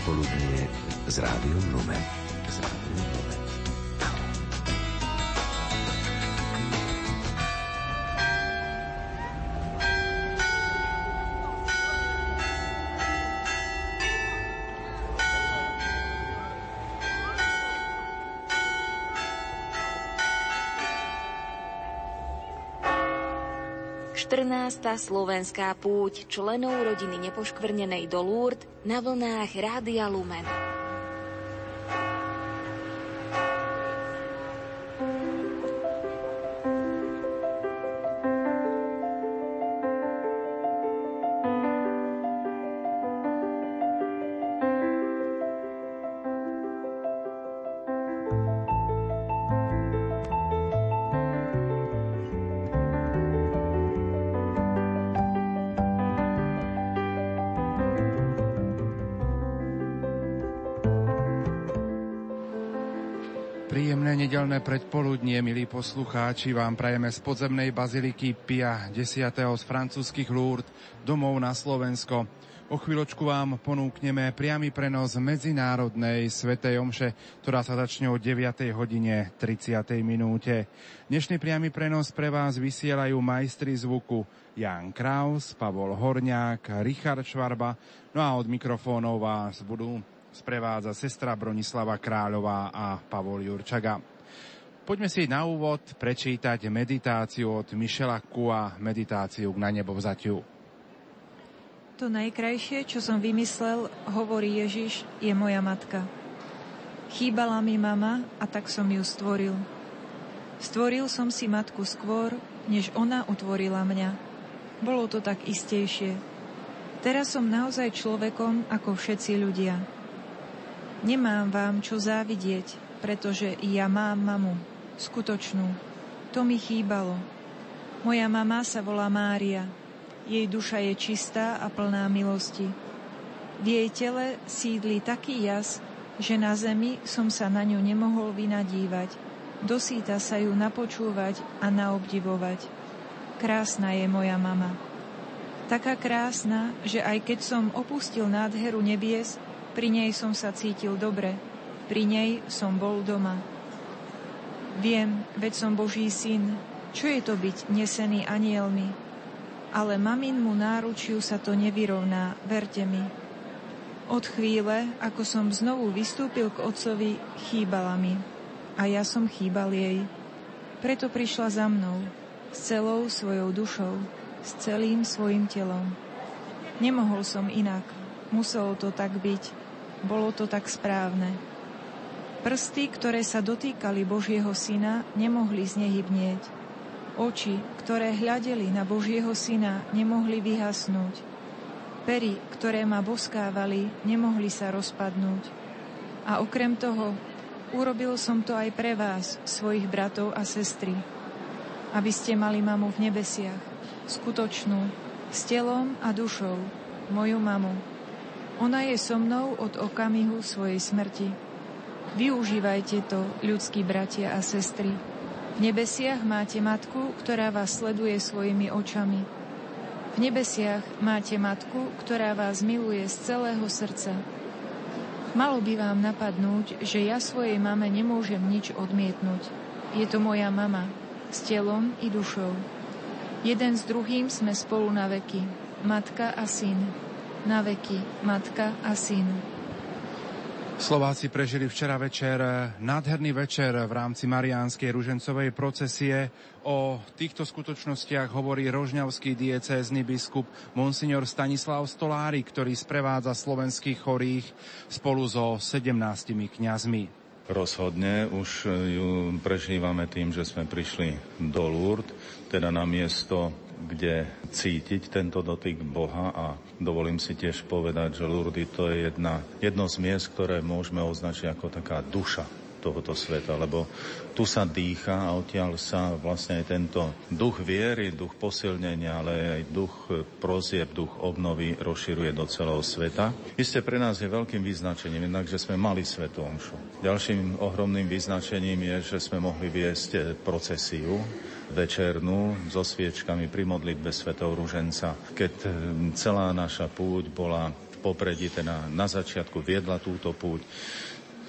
predpoludnie z Rádiom Lumen. 14. slovenská púť členov rodiny nepoškvrnenej do Lourdes na vlnách Rádia Lumen. Nedelné predpoludnie, milí poslucháči, vám prajeme z podzemnej baziliky Pia 10. z francúzskych Lourdes domov na Slovensko. O chvíľočku vám ponúkneme priamy prenos medzinárodnej svetej omše, ktorá sa začne o 9. hodine 30. minúte. Dnešný priamy prenos pre vás vysielajú majstri zvuku Jan Kraus, Pavol Horňák, Richard Švarba, no a od mikrofónov vás budú sprevádza sestra Bronislava Kráľová a Pavol Jurčaga. Poďme si na úvod prečítať meditáciu od Mišela Kua, meditáciu na nebo vzatiu. To najkrajšie, čo som vymyslel, hovorí Ježiš, je moja matka. Chýbala mi mama a tak som ju stvoril. Stvoril som si matku skôr, než ona utvorila mňa. Bolo to tak istejšie. Teraz som naozaj človekom ako všetci ľudia. Nemám vám čo závidieť, pretože ja mám mamu skutočnú. To mi chýbalo. Moja mama sa volá Mária. Jej duša je čistá a plná milosti. V jej tele sídli taký jas, že na zemi som sa na ňu nemohol vynadívať. Dosýta sa ju napočúvať a naobdivovať. Krásna je moja mama. Taká krásna, že aj keď som opustil nádheru nebies, pri nej som sa cítil dobre. Pri nej som bol doma. Viem, veď som Boží syn, čo je to byť nesený anielmi? Ale maminmu náručiu sa to nevyrovná, verte mi. Od chvíle, ako som znovu vystúpil k otcovi, chýbala mi. A ja som chýbal jej. Preto prišla za mnou, s celou svojou dušou, s celým svojim telom. Nemohol som inak, muselo to tak byť, bolo to tak správne. Prsty, ktoré sa dotýkali Božieho syna, nemohli znehybnieť. Oči, ktoré hľadeli na Božieho syna, nemohli vyhasnúť. Pery, ktoré ma boskávali, nemohli sa rozpadnúť. A okrem toho, urobil som to aj pre vás, svojich bratov a sestry, aby ste mali mamu v nebesiach, skutočnú, s telom a dušou, moju mamu. Ona je so mnou od okamihu svojej smrti. Využívajte to, ľudskí bratia a sestry. V nebesiach máte matku, ktorá vás sleduje svojimi očami. V nebesiach máte matku, ktorá vás miluje z celého srdca. Malo by vám napadnúť, že ja svojej mame nemôžem nič odmietnúť. Je to moja mama, s telom i dušou. Jeden s druhým sme spolu na veky, matka a syn. Na veky, matka a syn. Slováci prežili včera večer nádherný večer v rámci Mariánskej ružencovej procesie. O týchto skutočnostiach hovorí rožňavský diecézny biskup Monsignor Stanislav Stolári, ktorý sprevádza slovenských chorých spolu so 17 kňazmi. Rozhodne už ju prežívame tým, že sme prišli do Lourdes, teda na miesto kde cítiť tento dotyk Boha a dovolím si tiež povedať, že Lourdes to je jedna, jedno z miest, ktoré môžeme označiť ako taká duša tohoto sveta, lebo tu sa dýcha a odtiaľ sa vlastne aj tento duch viery, duch posilnenia, ale aj duch prozieb, duch obnovy rozširuje do celého sveta. Isté pre nás je veľkým vyznačením, jednak, že sme mali svetu omšu. Ďalším ohromným vyznačením je, že sme mohli viesť procesiu večernú so sviečkami pri modlitbe svetov Ruženca. Keď hm, celá naša púť bola popredí, teda na začiatku viedla túto púť.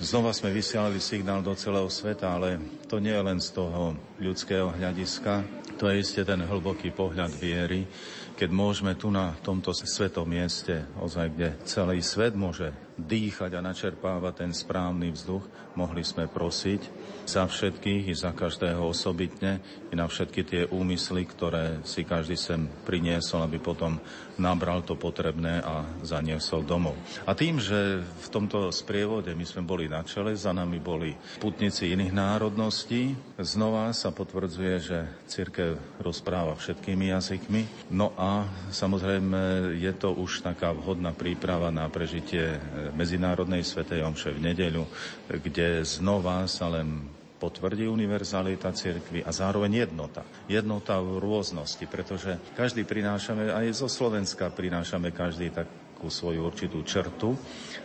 Znova sme vysielali signál do celého sveta, ale to nie je len z toho ľudského hľadiska, to je isté ten hlboký pohľad viery, keď môžeme tu na tomto svetom mieste, ozaj, kde celý svet môže dýchať a načerpávať ten správny vzduch, mohli sme prosiť za všetkých i za každého osobitne i na všetky tie úmysly, ktoré si každý sem priniesol, aby potom nabral to potrebné a zaniesol domov. A tým, že v tomto sprievode my sme boli na čele, za nami boli putníci iných národností, znova sa potvrdzuje, že církev rozpráva všetkými jazykmi. No a samozrejme je to už taká vhodná príprava na prežitie Medzinárodnej svetej omše v nedeľu, kde znova sa len potvrdí univerzalita cirkvi a zároveň jednota. Jednota v rôznosti, pretože každý prinášame, aj zo Slovenska prinášame každý takú svoju určitú črtu,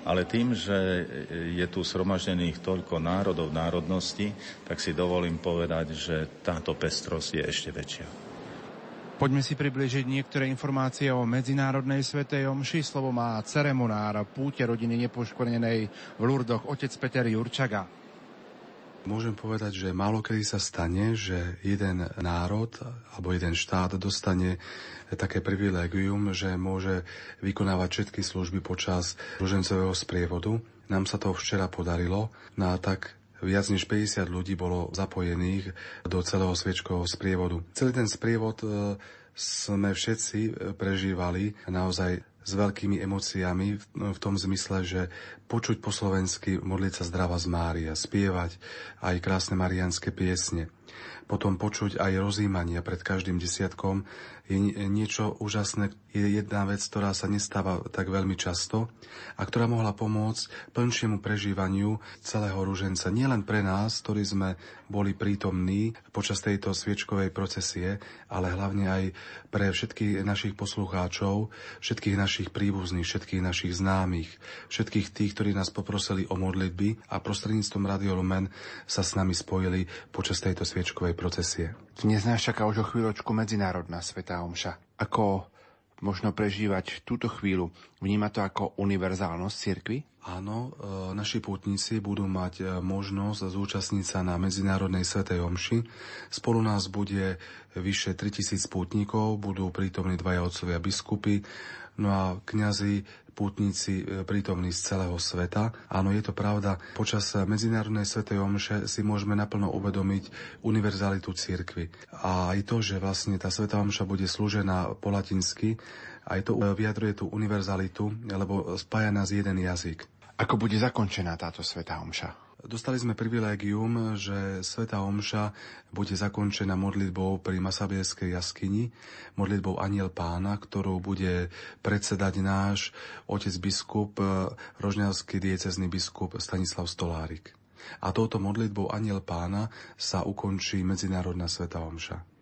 ale tým, že je tu sromaždených toľko národov, národností, tak si dovolím povedať, že táto pestrosť je ešte väčšia. Poďme si približiť niektoré informácie o Medzinárodnej svetej omši. Slovo má ceremonár púte rodiny nepoškvrnenej v Lurdoch, otec Peter Jurčaga. Môžem povedať, že málo kedy sa stane, že jeden národ alebo jeden štát dostane také privilegium, že môže vykonávať všetky služby počas ružencového sprievodu. Nám sa to včera podarilo, no a tak viac než 50 ľudí bolo zapojených do celého sviečkového sprievodu. Celý ten sprievod e, sme všetci prežívali naozaj s veľkými emóciami v tom zmysle, že počuť po slovensky modliť sa zdrava z Mária, spievať aj krásne marianské piesne, potom počuť aj rozímania pred každým desiatkom je niečo úžasné. Je jedna vec, ktorá sa nestáva tak veľmi často a ktorá mohla pomôcť plnšiemu prežívaniu celého rúženca. Nielen pre nás, ktorí sme boli prítomní počas tejto sviečkovej procesie, ale hlavne aj pre všetkých našich poslucháčov, všetkých našich príbuzných, všetkých našich známych, všetkých tých, ktorí nás poprosili o modlitby a prostredníctvom Radio Lumen sa s nami spojili počas tejto sviečkovej procesie. Dnes nás čaká už o chvíľočku Medzinárodná Omša. Ako možno prežívať túto chvíľu? Vníma to ako univerzálnosť cirkvi? Áno, e, naši pútnici budú mať e, možnosť zúčastniť sa na Medzinárodnej Svetej Omši. Spolu nás bude vyše 3000 pútnikov, budú prítomní dvaja otcovia biskupy, no a kňazi pútnici e, prítomní z celého sveta. Áno, je to pravda. Počas Medzinárodnej svetej omše si môžeme naplno uvedomiť univerzalitu cirkvy. A aj to, že vlastne tá svetá omša bude slúžená po latinsky, aj to vyjadruje tú univerzalitu, lebo spája nás jeden jazyk. Ako bude zakončená táto svetá omša? Dostali sme privilégium, že Sveta Omša bude zakončená modlitbou pri Masabieskej jaskyni, modlitbou Aniel Pána, ktorú bude predsedať náš otec biskup, rožňavský diecezný biskup Stanislav Stolárik. A touto modlitbou Aniel Pána sa ukončí Medzinárodná Sveta Omša.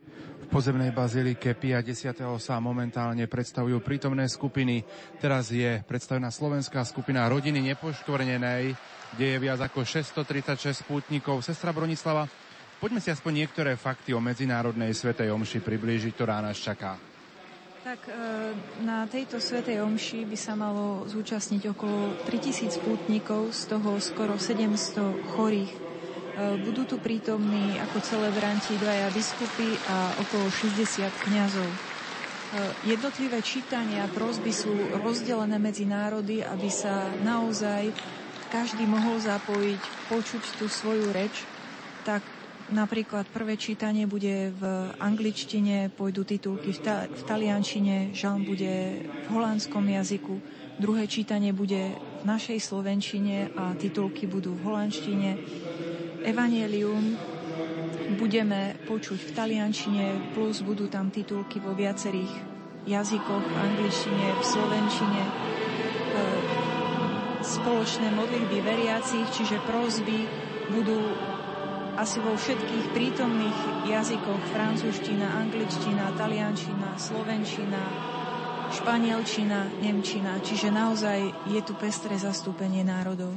V pozemnej bazilike Pia 10. sa momentálne predstavujú prítomné skupiny. Teraz je predstavená slovenská skupina rodiny nepoškvrnenej, kde je viac ako 636 spútnikov. Sestra Bronislava, poďme si aspoň niektoré fakty o Medzinárodnej Svetej Omši priblížiť, ktorá nás čaká. Tak e, na tejto Svetej Omši by sa malo zúčastniť okolo 3000 pútnikov, z toho skoro 700 chorých budú tu prítomní ako celebranti dvaja biskupy a okolo 60 kňazov. E, jednotlivé čítania a prosby sú rozdelené medzi národy, aby sa naozaj každý mohol zapojiť, počuť tú svoju reč. Tak napríklad prvé čítanie bude v angličtine, pôjdu titulky v, ta- v taliančine, žalm bude v holandskom jazyku, druhé čítanie bude našej slovenčine a titulky budú v holandštine. Evangelium budeme počuť v taliančine, plus budú tam titulky vo viacerých jazykoch, v angličtine, v slovenčine, e, spoločné modlitby veriacich, čiže prozby budú asi vo všetkých prítomných jazykoch francúzština, angličtina, taliančina, slovenčina, španielčina, nemčina, čiže naozaj je tu pestré zastúpenie národov.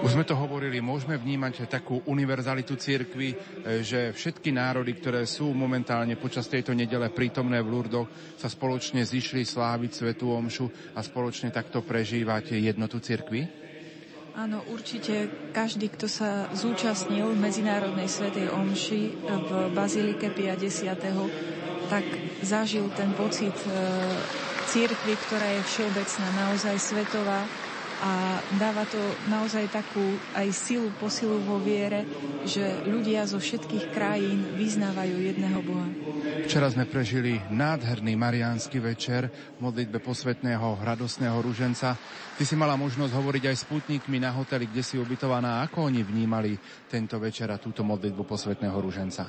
Už sme to hovorili, môžeme vnímať takú univerzalitu cirkvy, e, že všetky národy, ktoré sú momentálne počas tejto nedele prítomné v Lurdoch, sa spoločne zišli sláviť Svetú Omšu a spoločne takto prežívať jednotu cirkvy? Áno, určite každý, kto sa zúčastnil Medzinárodnej svetej omši v Bazilike Pia X, tak zažil ten pocit církvy, ktorá je všeobecná, naozaj svetová a dáva to naozaj takú aj silu, posilu vo viere, že ľudia zo všetkých krajín vyznávajú jedného Boha. Včera sme prežili nádherný mariánsky večer v modlitbe posvetného radosného ruženca. Ty si mala možnosť hovoriť aj s putníkmi na hoteli, kde si ubytovaná. Ako oni vnímali tento večer a túto modlitbu posvetného ruženca?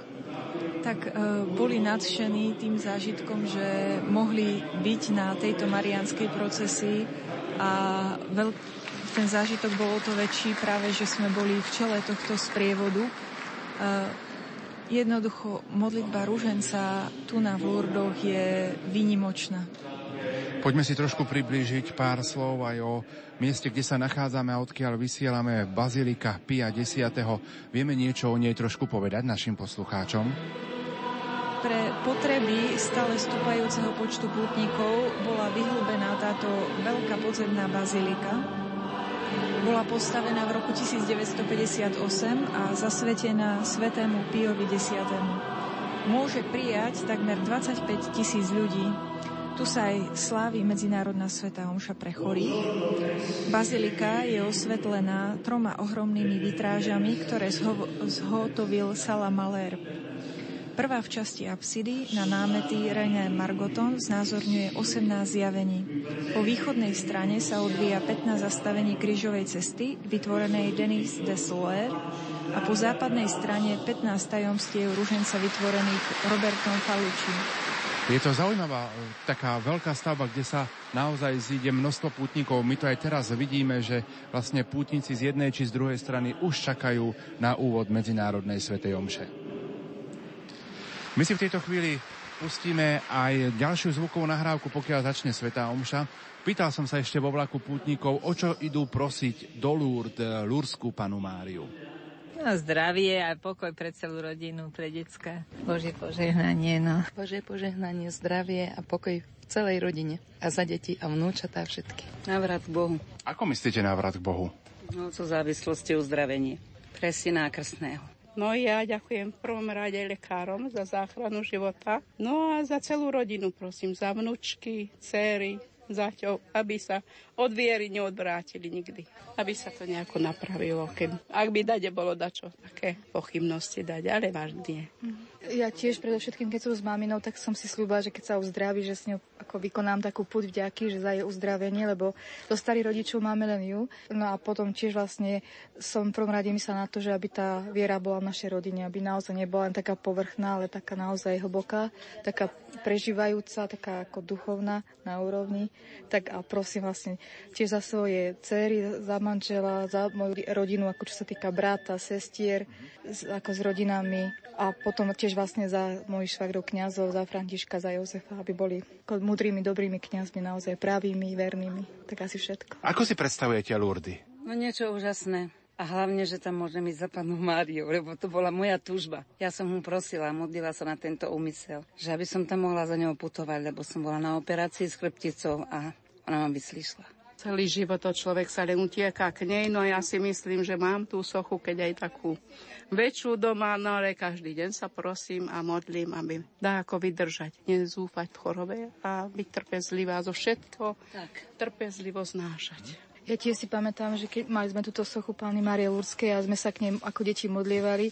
tak e, boli nadšení tým zážitkom, že mohli byť na tejto marianskej procesii a veľ, ten zážitok bol to väčší práve, že sme boli v čele tohto sprievodu. Uh, jednoducho modlitba rúženca tu na Lurdoch je výnimočná. Poďme si trošku priblížiť pár slov aj o mieste, kde sa nachádzame a odkiaľ vysielame Bazilika Pia 10. Vieme niečo o nej trošku povedať našim poslucháčom? Potreby stále stúpajúceho počtu pútnikov bola vyhlbená táto veľká podzemná bazilika. Bola postavená v roku 1958 a zasvetená svetému Piovi X. Môže prijať takmer 25 tisíc ľudí. Tu sa aj slávi Medzinárodná sveta omša pre chorých. Bazilika je osvetlená troma ohromnými vitrážami, ktoré zhotovil Sala Maler. Prvá v časti apsidy na námety René Margoton znázorňuje 18 zjavení. Po východnej strane sa odvíja 15 zastavení krížovej cesty, vytvorenej Denis de Soler, a po západnej strane 15 tajomstiev ruženca vytvorených Robertom Falucci. Je to zaujímavá e, taká veľká stavba, kde sa naozaj zíde množstvo pútnikov. My to aj teraz vidíme, že vlastne pútnici z jednej či z druhej strany už čakajú na úvod Medzinárodnej svetej omše. My si v tejto chvíli pustíme aj ďalšiu zvukovú nahrávku, pokiaľ začne Sveta Omša. Pýtal som sa ešte vo vlaku pútnikov, o čo idú prosiť do Lourdes Lúrskú panu Máriu. No, zdravie a pokoj pre celú rodinu, pre decka. Bože požehnanie, no. Bože požehnanie, zdravie a pokoj v celej rodine. A za deti a vnúčatá všetky. Návrat k Bohu. Ako myslíte návrat k Bohu? No, co závislosti uzdravenie. Pre syna krstného. No ja ďakujem v prvom rade lekárom za záchranu života. No a za celú rodinu prosím, za vnúčky, céry, zaťov, aby sa od viery neodvrátili nikdy. Aby sa to nejako napravilo. Keď, ak by dade bolo dačo, také pochybnosti dať, ale vážne nie. Ja tiež predovšetkým, keď som s maminou, tak som si slúbila, že keď sa uzdraví, že s ňou ako vykonám takú púť vďaky, že za jej uzdravenie, lebo do starých rodičov máme len ju. No a potom tiež vlastne som v prvom rade myslela na to, že aby tá viera bola v našej rodine, aby naozaj nebola len taká povrchná, ale taká naozaj hlboká, taká prežívajúca, taká ako duchovná na úrovni. Tak a prosím vlastne tiež za svoje céry, za manžela, za moju rodinu, ako čo sa týka brata, sestier, ako s rodinami a potom tiež vlastne za mojich švagrov kňazov, za Františka, za Jozefa, aby boli múdrymi, dobrými kňazmi, naozaj pravými, vernými. Tak asi všetko. Ako si predstavujete Lurdy? No niečo úžasné. A hlavne, že tam môžem ísť za panu Máriou, lebo to bola moja túžba. Ja som mu prosila, modlila sa na tento úmysel, že aby som tam mohla za ňou putovať, lebo som bola na operácii s chrbticou a ona ma vyslyšla. Celý život to človek sa len utieka k nej, no ja si myslím, že mám tú sochu, keď aj takú väčšiu doma, no ale každý deň sa prosím a modlím, aby dá ako vydržať, nezúfať v chorobe a byť trpezlivá zo všetko, tak. trpezlivo znášať. Ja tiež si pamätám, že keď mali sme túto sochu Pány Marie Lurskej a sme sa k nej ako deti modlievali,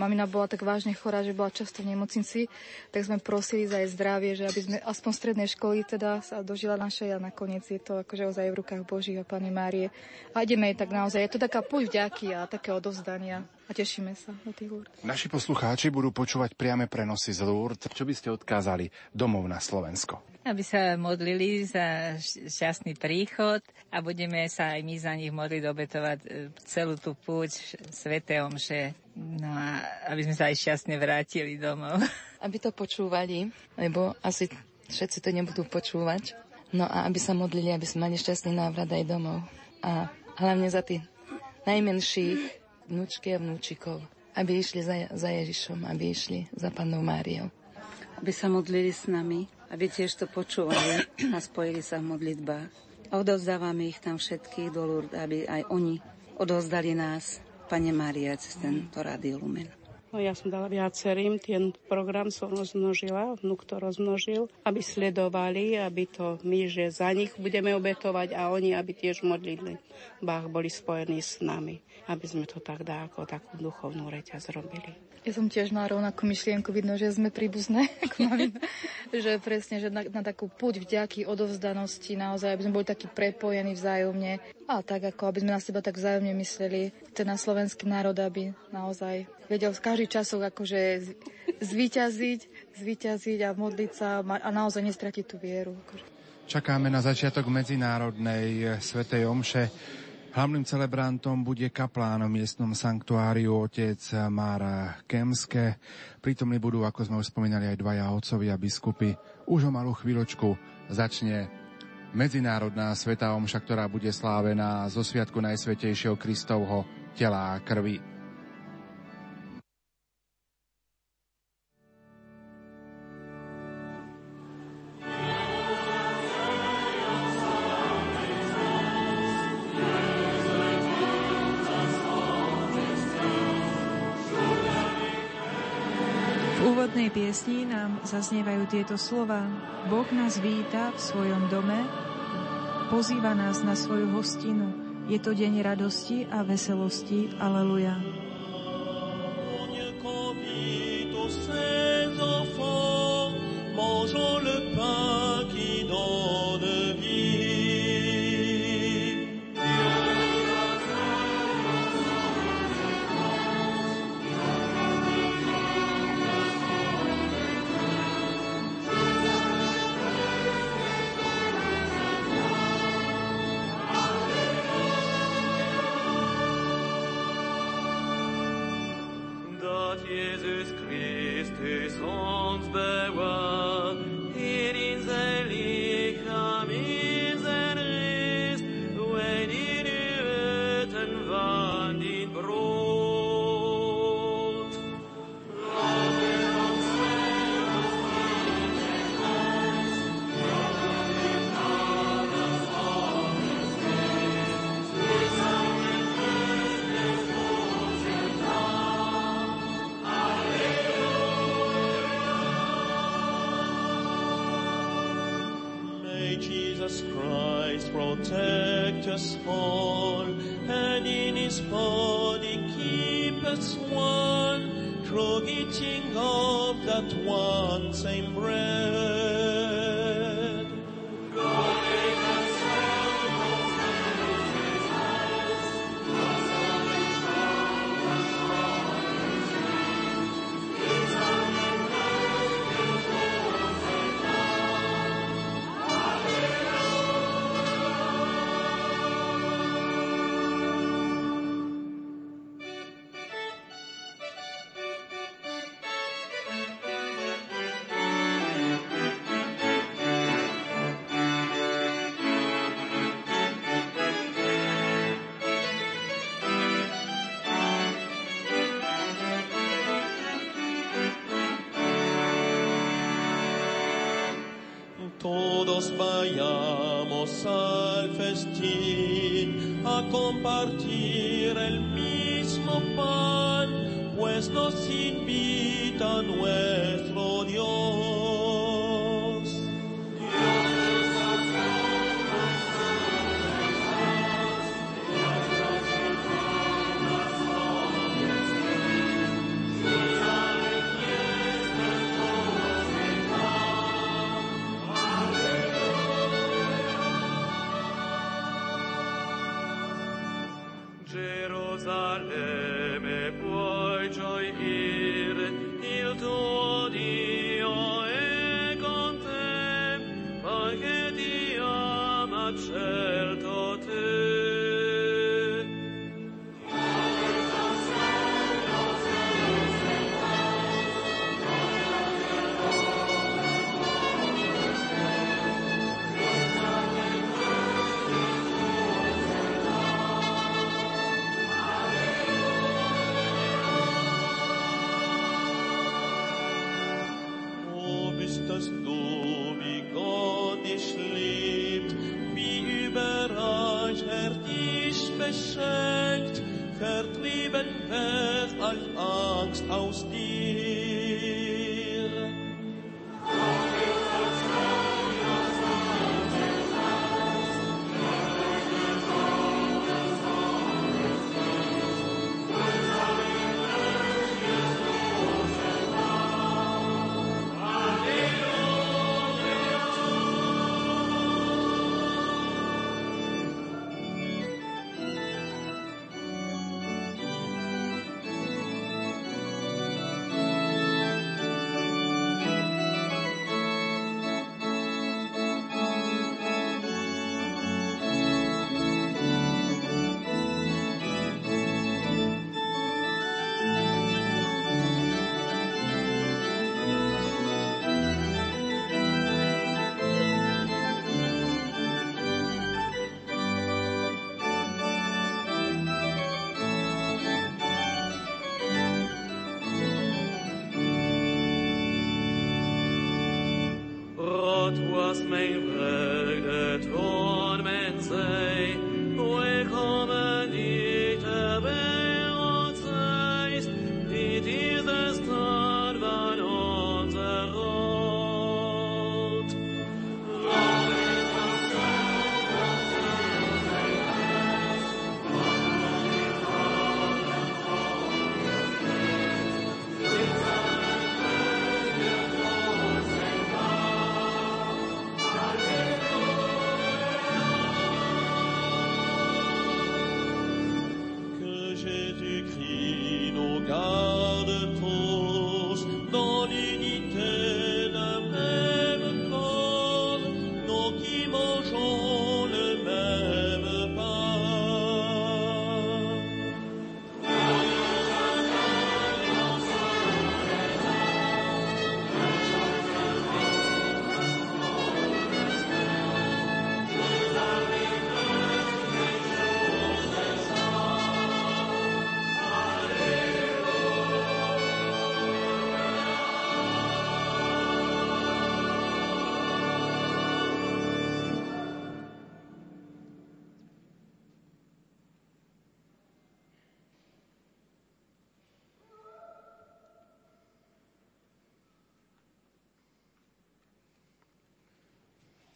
mamina bola tak vážne chorá, že bola často v nemocnici, tak sme prosili za jej zdravie, že aby sme aspoň strednej školy teda sa dožila našej a nakoniec je to akože ozaj v rukách Božích a Pány Márie. A ideme jej tak naozaj, je to taká púť vďaky a také odovzdania a tešíme sa do tých Lourdes. Naši poslucháči budú počúvať priame prenosy z Lourdes. Čo by ste odkázali domov na Slovensko? Aby sa modlili za šťastný príchod a budeme sa aj my za nich modliť, obetovať e, celú tú púť Svete Omše. No a aby sme sa aj šťastne vrátili domov. Aby to počúvali, lebo asi všetci to nebudú počúvať No a aby sa modlili, aby sme mali šťastný návrat aj domov. A hlavne za tých najmenších vnúčky a vnúčikov, aby išli za, za Ježišom, aby išli za Pannou Máriou. Aby sa modlili s nami, aby tiež to počúvali a spojili sa v modlitbách. A odovzdávame ich tam všetkých do Lourdes, aby aj oni odovzdali nás, Pane Mária, cez tento rádio Lumen. No, ja som dala viacerým, ten program som rozmnožila, vnúk to rozmnožil, aby sledovali, aby to my, že za nich budeme obetovať a oni, aby tiež modlili. Bách boli spojení s nami, aby sme to tak dá, ako takú duchovnú reťaz robili. Ja som tiež na rovnakú myšlienku, vidno, že sme príbuzné, ako že presne, že na, na takú púť vďaky, odovzdanosti, naozaj, aby sme boli takí prepojení vzájomne. A tak, ako aby sme na seba tak vzájomne mysleli, ten slovenský národ, aby naozaj vedel v každý časok akože zvíťaziť, zvíťaziť a modliť sa a naozaj nestratiť tú vieru. Akože. Čakáme na začiatok medzinárodnej svetej omše Hlavným celebrantom bude kaplán v miestnom sanktuáriu otec Mára Kemske. Prítomní budú, ako sme už spomínali, aj dvaja otcovia biskupy. Už o malú chvíľočku začne medzinárodná sveta omša, ktorá bude slávená zo Sviatku Najsvetejšieho Kristovho tela a krvi. piesni nám zaznievajú tieto slova. Boh nás víta v svojom dome, pozýva nás na svoju hostinu. Je to deň radosti a veselosti. Aleluja. Mangeons le pain of that one same breath.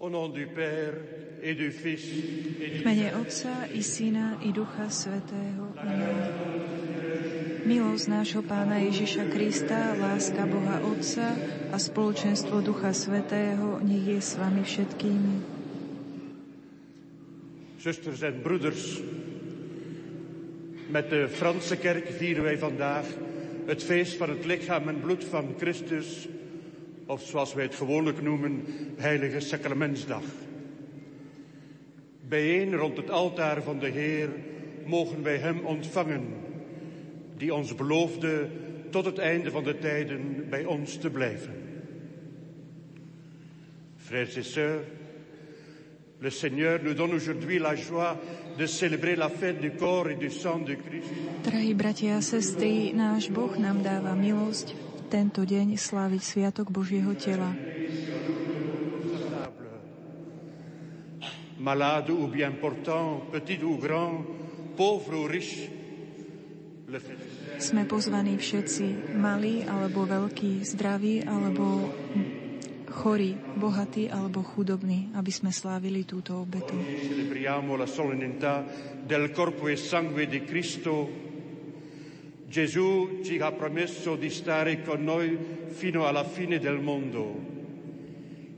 Au nom du Père et du Fils et du mene Otca i Syna i Ducha Svetého. Amen. Milosť nášho Pána Ježiša Krista, láska Boha Otca a spoločenstvo Ducha Svetého nech je s vami všetkými. Zusters en broeders, met de Franse kerk vieren wij vandaag het feest van het lichaam en bloed van Christus, of zoals wij het gewoonlijk noemen, Heilige Sacramentsdag. Bijeen rond het altaar van de Heer mogen wij Hem ontvangen, die ons beloofde tot het einde van de tijden bij ons te blijven. Frères et sœurs, le Seigneur nous donne aujourd'hui la joie de célébrer la fête du corps et du sang de Christ. Drahí bratia a sestry, náš Boh nám dáva tento deň sláviť Sviatok Božieho tela. Malade ou bien portant, petit ou grand, pauvre ou riche, le fait Sme pozvaní všetci, malí alebo veľkí, zdraví alebo chorí, bohatí alebo chudobní, aby sme slávili túto obetu. celebriamo la solennità del corpo e sangue di Cristo. Gesù ci ha promesso di stare con noi fino alla fine del mondo.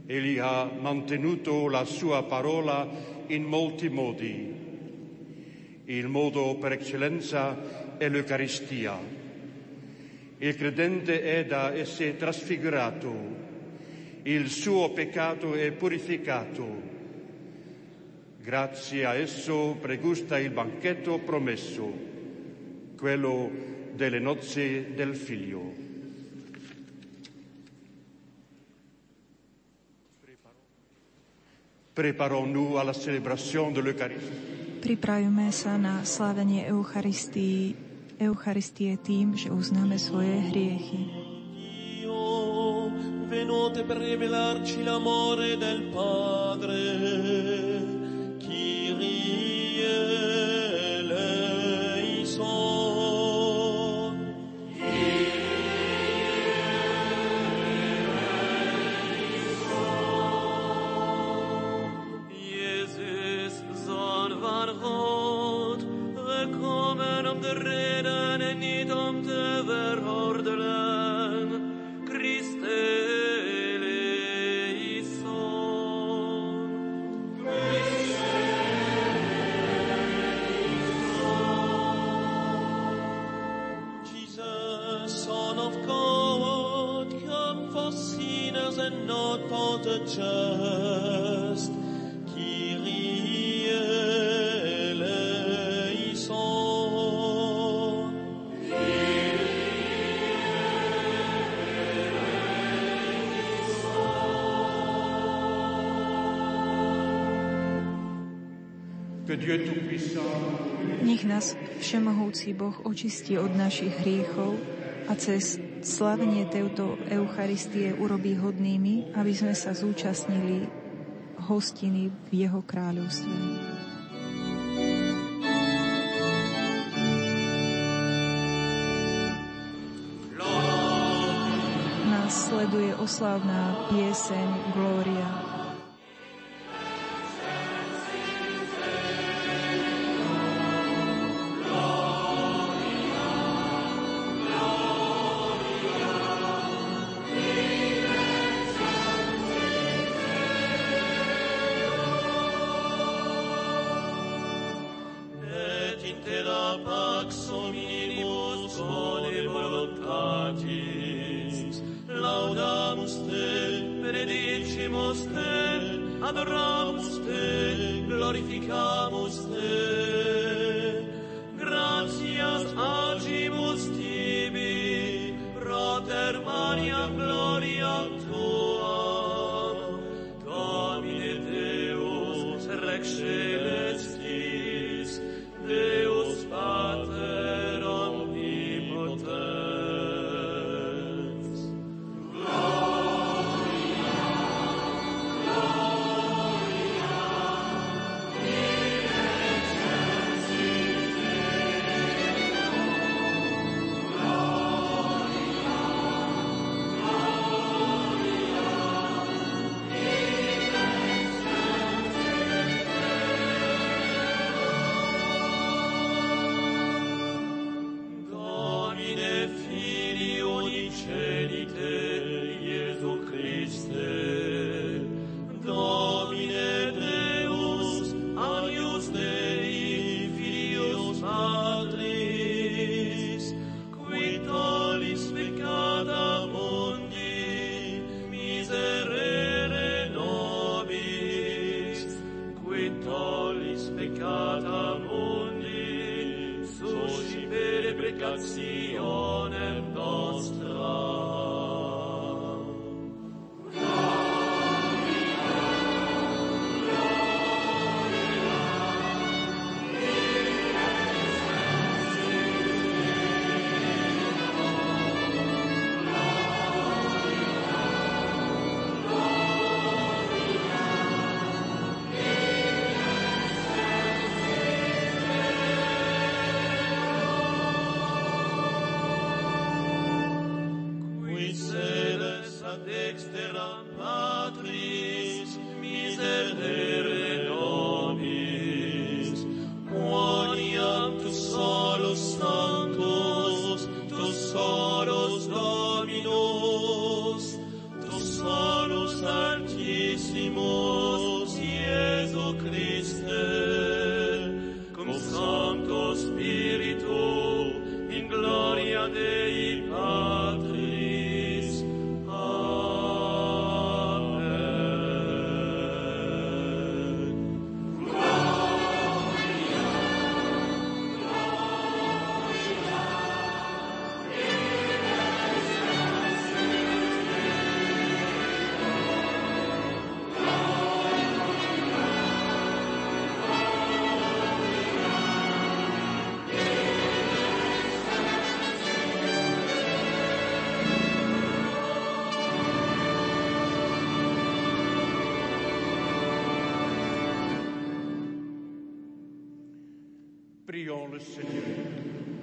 Egli ha mantenuto la sua parola in molti modi. Il modo per eccellenza è l'Eucaristia. Il credente è da esse trasfigurato. Il suo peccato è purificato. Grazie a esso pregusta il banchetto promesso, quello delle nozze del figlio. Preparons-nous à la célébration de l'Eucharistie. Pripravíme sa na slávenie Eucharistii, Eucharistie tým, že uznáme svoje hriechy. Venite per revelarci l'amore del Padre. Nech nás Všemohúci Boh očistí od našich hriechov a cez slavenie tejto Eucharistie urobí hodnými, aby sme sa zúčastnili hostiny v Jeho kráľovstve. Nasleduje oslavná pieseň Glória.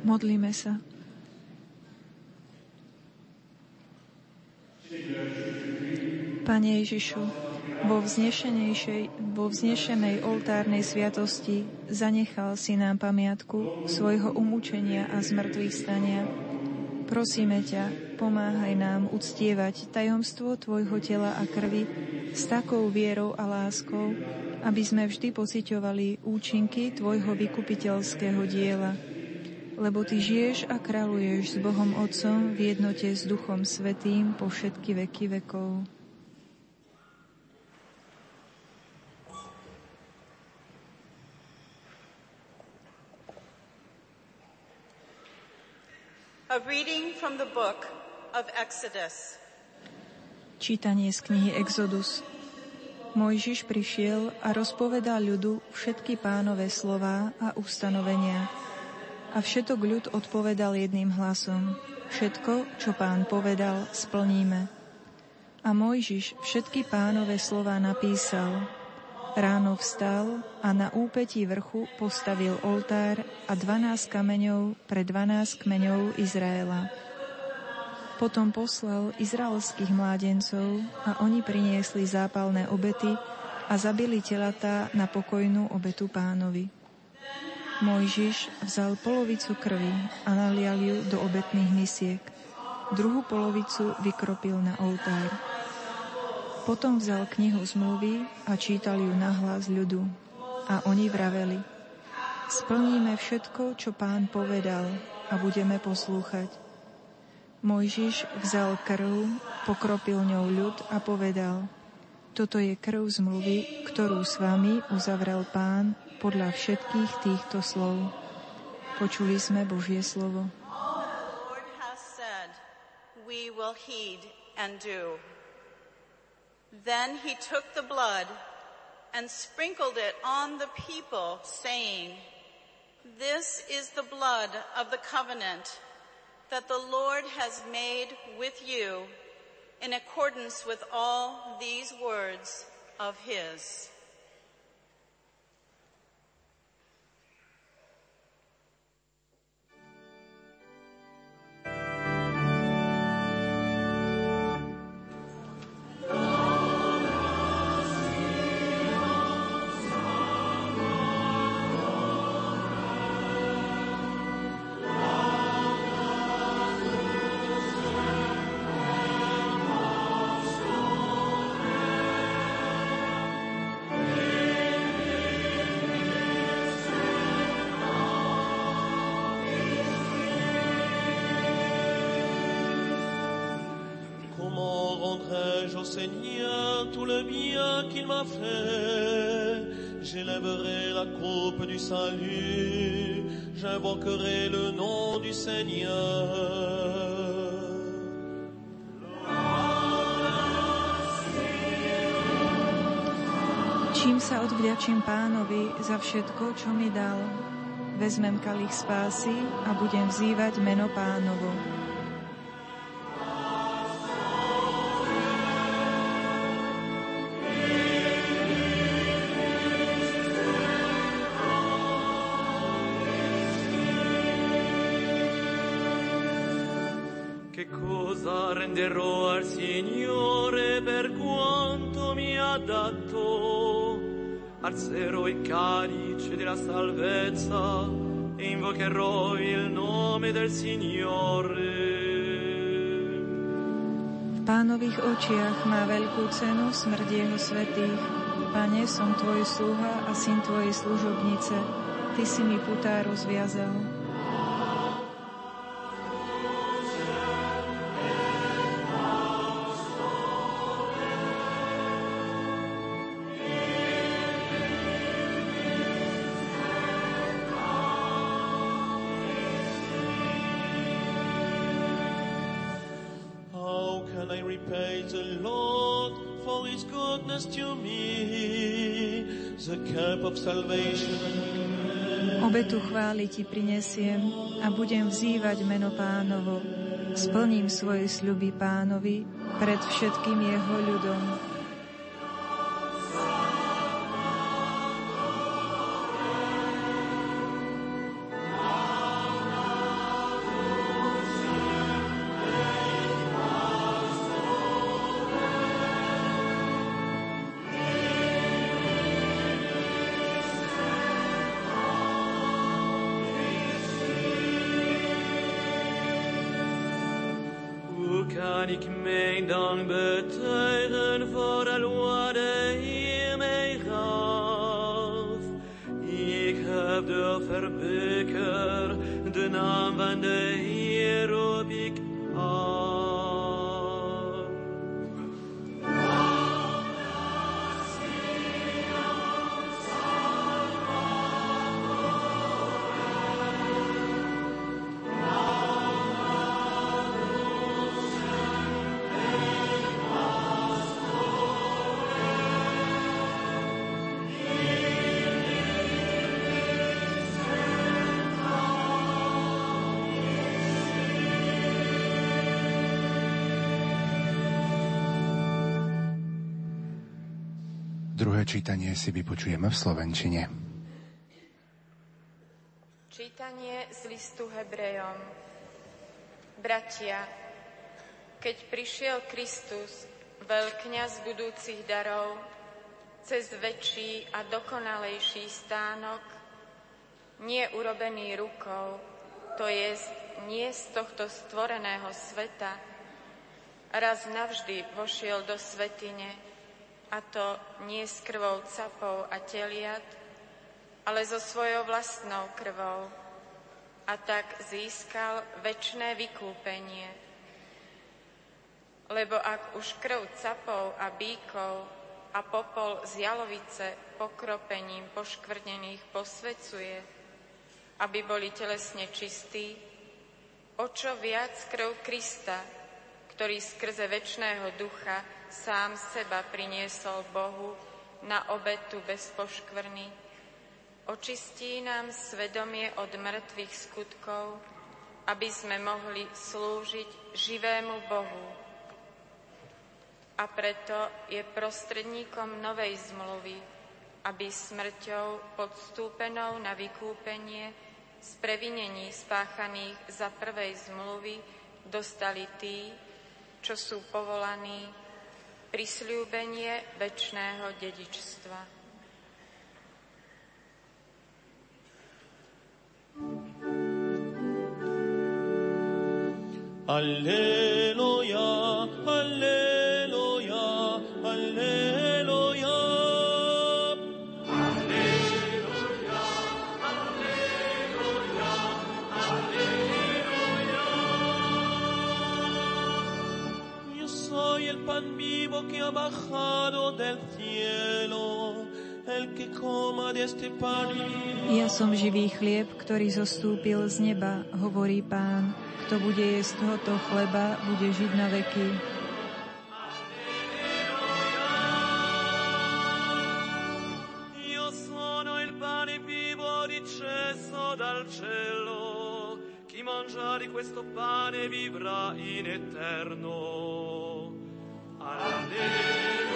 Modlíme sa. Pane Ježišu, vo vo vznešenej oltárnej sviatosti zanechal si nám pamiatku svojho umúčenia a zmrtvých stania. Prosíme ťa, pomáhaj nám uctievať tajomstvo Tvojho tela a krvi s takou vierou a láskou, aby sme vždy pociťovali účinky Tvojho vykupiteľského diela. Lebo Ty žiješ a kráľuješ s Bohom Otcom v jednote s Duchom Svetým po všetky veky vekov. A reading from the book of Exodus. Čítanie z knihy Exodus. Mojžiš prišiel a rozpovedal ľudu všetky pánové slová a ustanovenia. A všetok ľud odpovedal jedným hlasom. Všetko, čo pán povedal, splníme. A Mojžiš všetky pánové slová napísal Ráno vstal a na úpetí vrchu postavil oltár a 12 kameňov pre 12 kmeňov Izraela. Potom poslal izraelských mládencov a oni priniesli zápalné obety a zabili telatá na pokojnú obetu pánovi. Mojžiš vzal polovicu krvi a nalial ju do obetných misiek. Druhú polovicu vykropil na oltár. Potom vzal knihu zmluvy a čítal ju nahlas ľudu. A oni vraveli, splníme všetko, čo pán povedal a budeme poslúchať. Mojžiš vzal krv, pokropil ňou ľud a povedal, toto je krv zmluvy, ktorú s vami uzavrel pán podľa všetkých týchto slov. Počuli sme Božie slovo. We will. Then he took the blood and sprinkled it on the people, saying, This is the blood of the covenant that the Lord has made with you in accordance with all these words of his. Seigneur tout le bien qu'il m'a fait. J'élèverai la coupe du salut, j'invoquerai le nom du Seigneur. Čím sa odvďačím pánovi za všetko, čo mi dal. Vezmem kalich spásy a budem vzývať meno pánovo. Renderò al Signore per quanto mi ha dato. Alzerò il calice della salvezza e invocherò il nome del Signore. V pánových očiach má veľkú cenu smrť jeho svetých. Pane, som tvoj sluha a syn tvojej služobnice. Ty si mi putá rozviazal. Ti prinesiem a budem vzývať meno pánovo. Splním svoje sľuby pánovi pred všetkým jeho ľudom. Druhé čítanie si vypočujeme v Slovenčine. Čítanie z listu Hebrejom. Bratia, keď prišiel Kristus, veľkňaz budúcich darov, cez väčší a dokonalejší stánok, nie urobený rukou, to je nie z tohto stvoreného sveta, raz navždy vošiel do svetine, a to nie s krvou capov a teliat, ale so svojou vlastnou krvou a tak získal väčšné vykúpenie. Lebo ak už krv capov a bíkov a popol z jalovice pokropením poškvrnených posvecuje, aby boli telesne čistí, o čo viac krv Krista, ktorý skrze väčšného ducha sám seba priniesol Bohu na obetu bez poškvrny, očistí nám svedomie od mŕtvych skutkov, aby sme mohli slúžiť živému Bohu. A preto je prostredníkom novej zmluvy, aby smrťou podstúpenou na vykúpenie z previnení spáchaných za prvej zmluvy dostali tí, čo sú povolaní prisľúbenie väčšného dedičstva. Alleluja, Ja som živý chlieb, ktorý zostúpil z neba, hovorí pán. Kto bude jesť tohoto chleba, bude žiť na veky. Chi mangia di questo pane vivrà in eterno. Alleluia.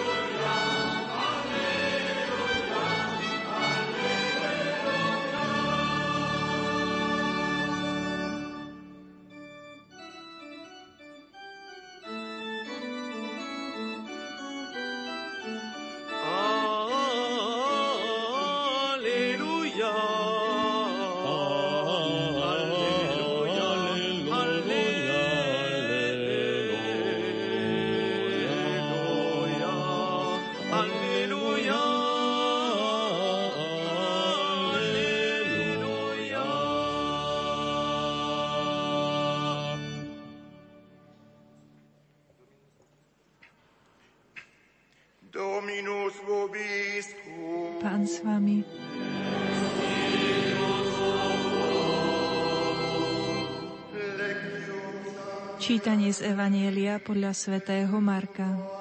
Čítanie z Evanielia podľa svätého Marka.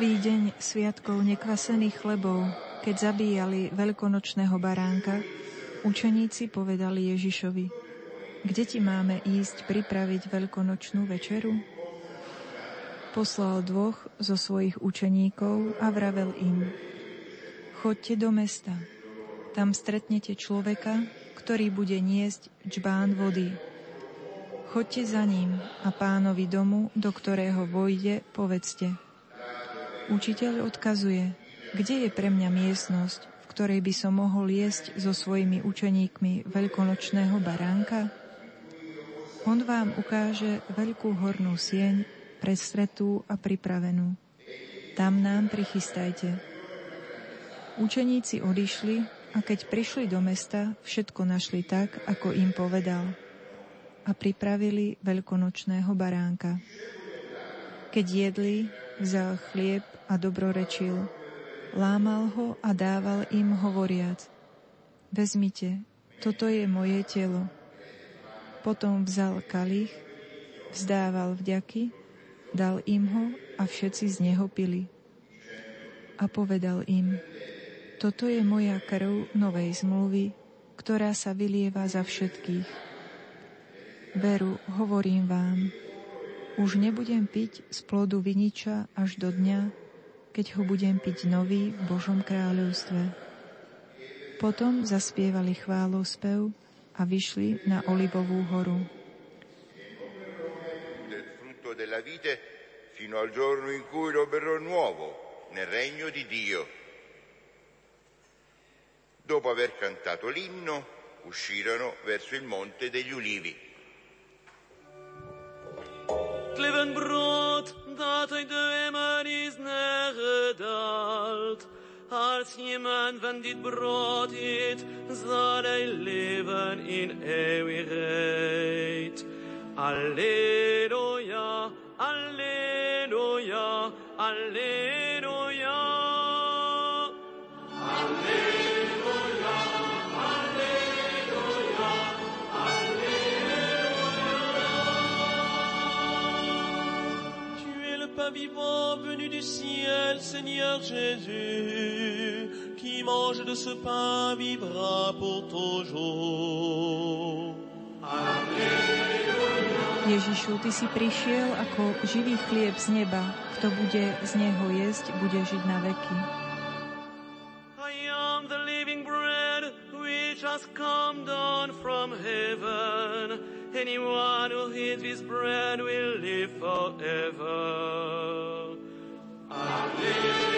Prvý deň sviatkov nekvasených chlebov, keď zabíjali veľkonočného baránka, učeníci povedali Ježišovi, kde ti máme ísť pripraviť veľkonočnú večeru? Poslal dvoch zo svojich učeníkov a vravel im, Chodte do mesta. Tam stretnete človeka, ktorý bude niesť čbán vody. Chodte za ním a pánovi domu, do ktorého vojde, povedzte. Učiteľ odkazuje, kde je pre mňa miestnosť, v ktorej by som mohol jesť so svojimi učeníkmi veľkonočného baránka? On vám ukáže veľkú hornú sieň, predstretú a pripravenú. Tam nám prichystajte. Učeníci odišli a keď prišli do mesta, všetko našli tak, ako im povedal – a pripravili veľkonočného baránka. Keď jedli, vzal chlieb a dobrorečil, lámal ho a dával im hovoriac, vezmite, toto je moje telo. Potom vzal kalich, vzdával vďaky, dal im ho a všetci z neho pili. A povedal im, toto je moja krv novej zmluvy, ktorá sa vylieva za všetkých Veru, hovorím vám, už nebudem piť z plodu viniča až do dňa, keď ho budem piť nový v Božom kráľovstve. Potom zaspievali chválospev a vyšli na Olivovú horu. Fino al giorno in cui lo berrò nuovo nel regno di Dio. Dopo aver cantato l'inno, uscirono verso il monte degli ulivi. Leven brood dat uit de emmer is neergedaald. Als iemand van dit brood eet, zal hij leven in eeuwigheid. Alleluia, alleluia, alleluia. Vivant venu du ciel, Seigneur Jésus, qui mange de ce pain vivra pour toujours. Ježišu, Ty si prišiel ako živý chlieb z neba. Kto bude z neho jesť, bude žiť na veky. I am the living bread which has come down from heaven. Anyone who eats this bread will live forever. Alleluia.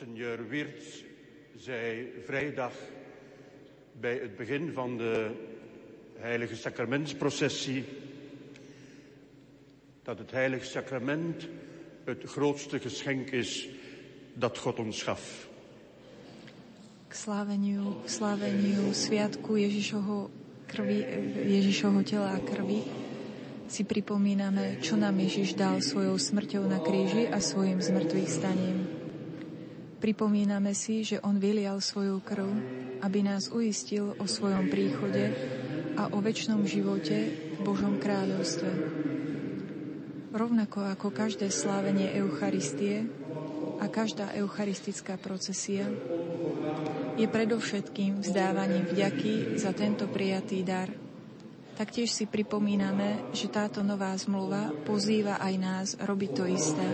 Monseigneur Wirtz zei vrijdag bij het begin van de heilige sacramentsprocessie dat het heilige sacrament het grootste geschenk is dat God ons gaf. K sláveniu, sláveniu sviatku Ježišoho, krvi, Ježišoho tela a krvi si pripomíname, čo nám Ježiš dal svojou smrťou na kríži a svojim zmrtvých staním. Pripomíname si, že On vylial svoju krv, aby nás uistil o svojom príchode a o väčšnom živote v Božom kráľovstve. Rovnako ako každé slávenie Eucharistie a každá eucharistická procesia je predovšetkým vzdávaním vďaky za tento prijatý dar. Taktiež si pripomíname, že táto nová zmluva pozýva aj nás robiť to isté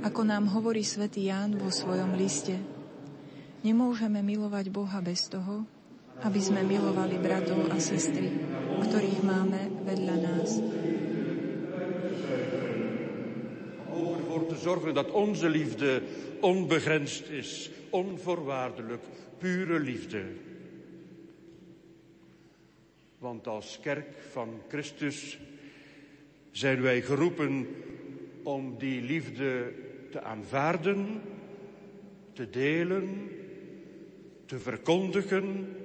ako nám hovorí svätý Ján vo svojom liste. Nemôžeme milovať Boha bez toho, aby sme milovali bratov a sestry, ktorých máme vedľa nás. Ervoor te zorgen dat onze liefde onbegrensd is, onvoorwaardelijk, pure liefde. Want als kerk van Christus zijn wij geroepen om die liefde te aanvaarden, te delen, te verkondigen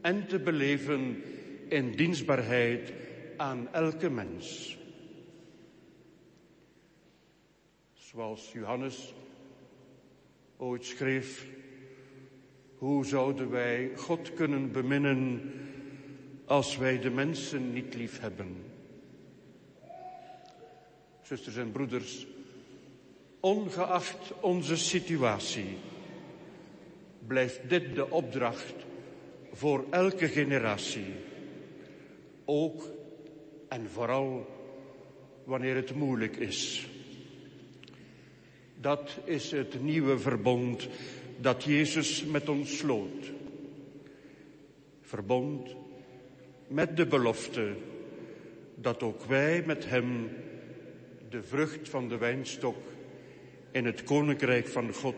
en te beleven in dienstbaarheid aan elke mens. Zoals Johannes ooit schreef, hoe zouden wij God kunnen beminnen als wij de mensen niet lief hebben? Zusters en broeders, ongeacht onze situatie, blijft dit de opdracht voor elke generatie. Ook en vooral wanneer het moeilijk is. Dat is het nieuwe verbond dat Jezus met ons sloot. Verbond met de belofte dat ook wij met Hem de vrucht van de wijnstok in het koninkrijk van God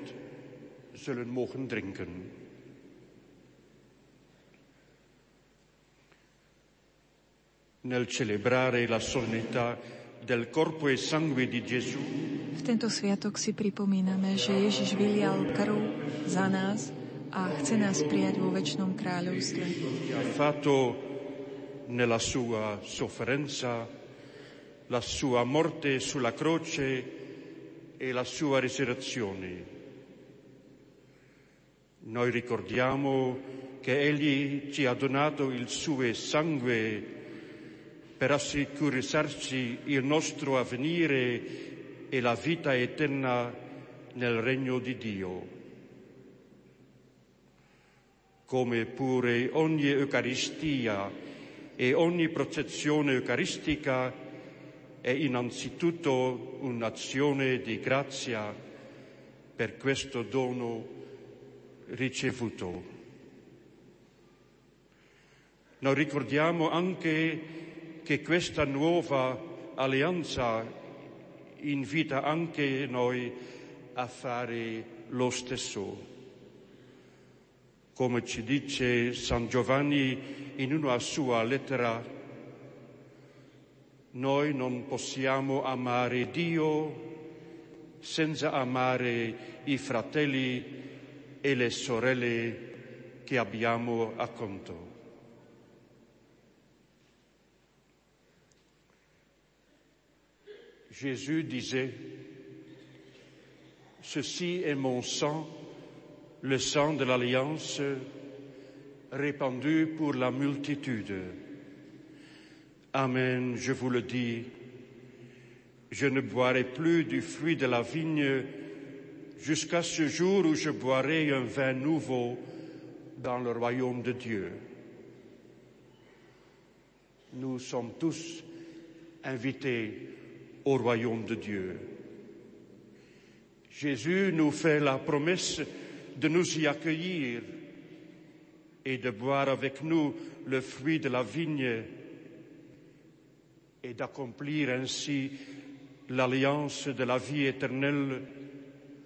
zullen mogen drinken. E. V tento sviatok si pripomíname, že Ježiš vylial krv za nás a chce nás prijať vo väčšnom kráľovstve. Fatto nella sua sofferenza, la sua morte sulla croce e la sua risurrezione. Noi ricordiamo che Egli ci ha donato il suo sangue per assicurarci il nostro avvenire e la vita eterna nel regno di Dio. Come pure ogni Eucaristia e ogni protezione eucaristica è innanzitutto un'azione di grazia per questo dono ricevuto. Noi ricordiamo anche che questa nuova alleanza invita anche noi a fare lo stesso. Come ci dice San Giovanni in una sua lettera, noi non possiamo amare Dio senza amare i fratelli e le sorelle che abbiamo accanto. Jésus disait, Ceci est mon sang, le sang de l'alliance, répandu pour la multitude. Amen, je vous le dis, je ne boirai plus du fruit de la vigne jusqu'à ce jour où je boirai un vin nouveau dans le royaume de Dieu. Nous sommes tous invités au royaume de Dieu. Jésus nous fait la promesse de nous y accueillir et de boire avec nous le fruit de la vigne et d'accomplir ainsi l'alliance de la vie éternelle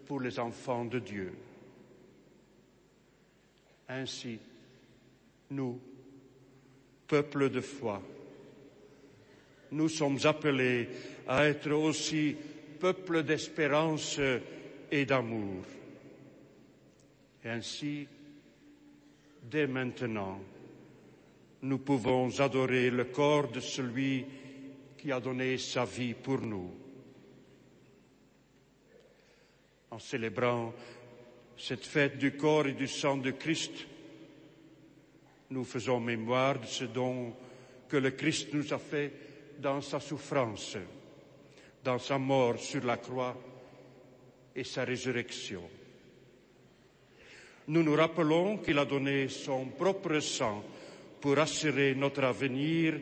pour les enfants de Dieu. Ainsi, nous, peuple de foi, nous sommes appelés à être aussi peuple d'espérance et d'amour. Ainsi, dès maintenant, nous pouvons adorer le corps de celui qui a donné sa vie pour nous. En célébrant cette fête du corps et du sang de Christ, nous faisons mémoire de ce don que le Christ nous a fait dans sa souffrance, dans sa mort sur la croix et sa résurrection. Nous nous rappelons qu'il a donné son propre sang pour assurer notre avenir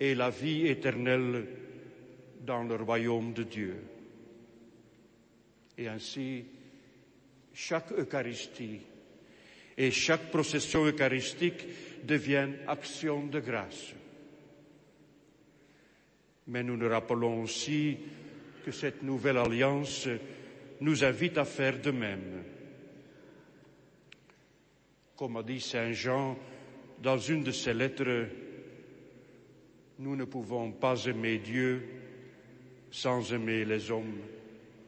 et la vie éternelle dans le royaume de Dieu. Et ainsi, chaque Eucharistie et chaque procession eucharistique deviennent action de grâce. Mais nous nous rappelons aussi que cette nouvelle alliance nous invite à faire de même. Comme a dit Saint Jean dans une de ses lettres, nous ne pouvons pas aimer Dieu sans aimer les hommes,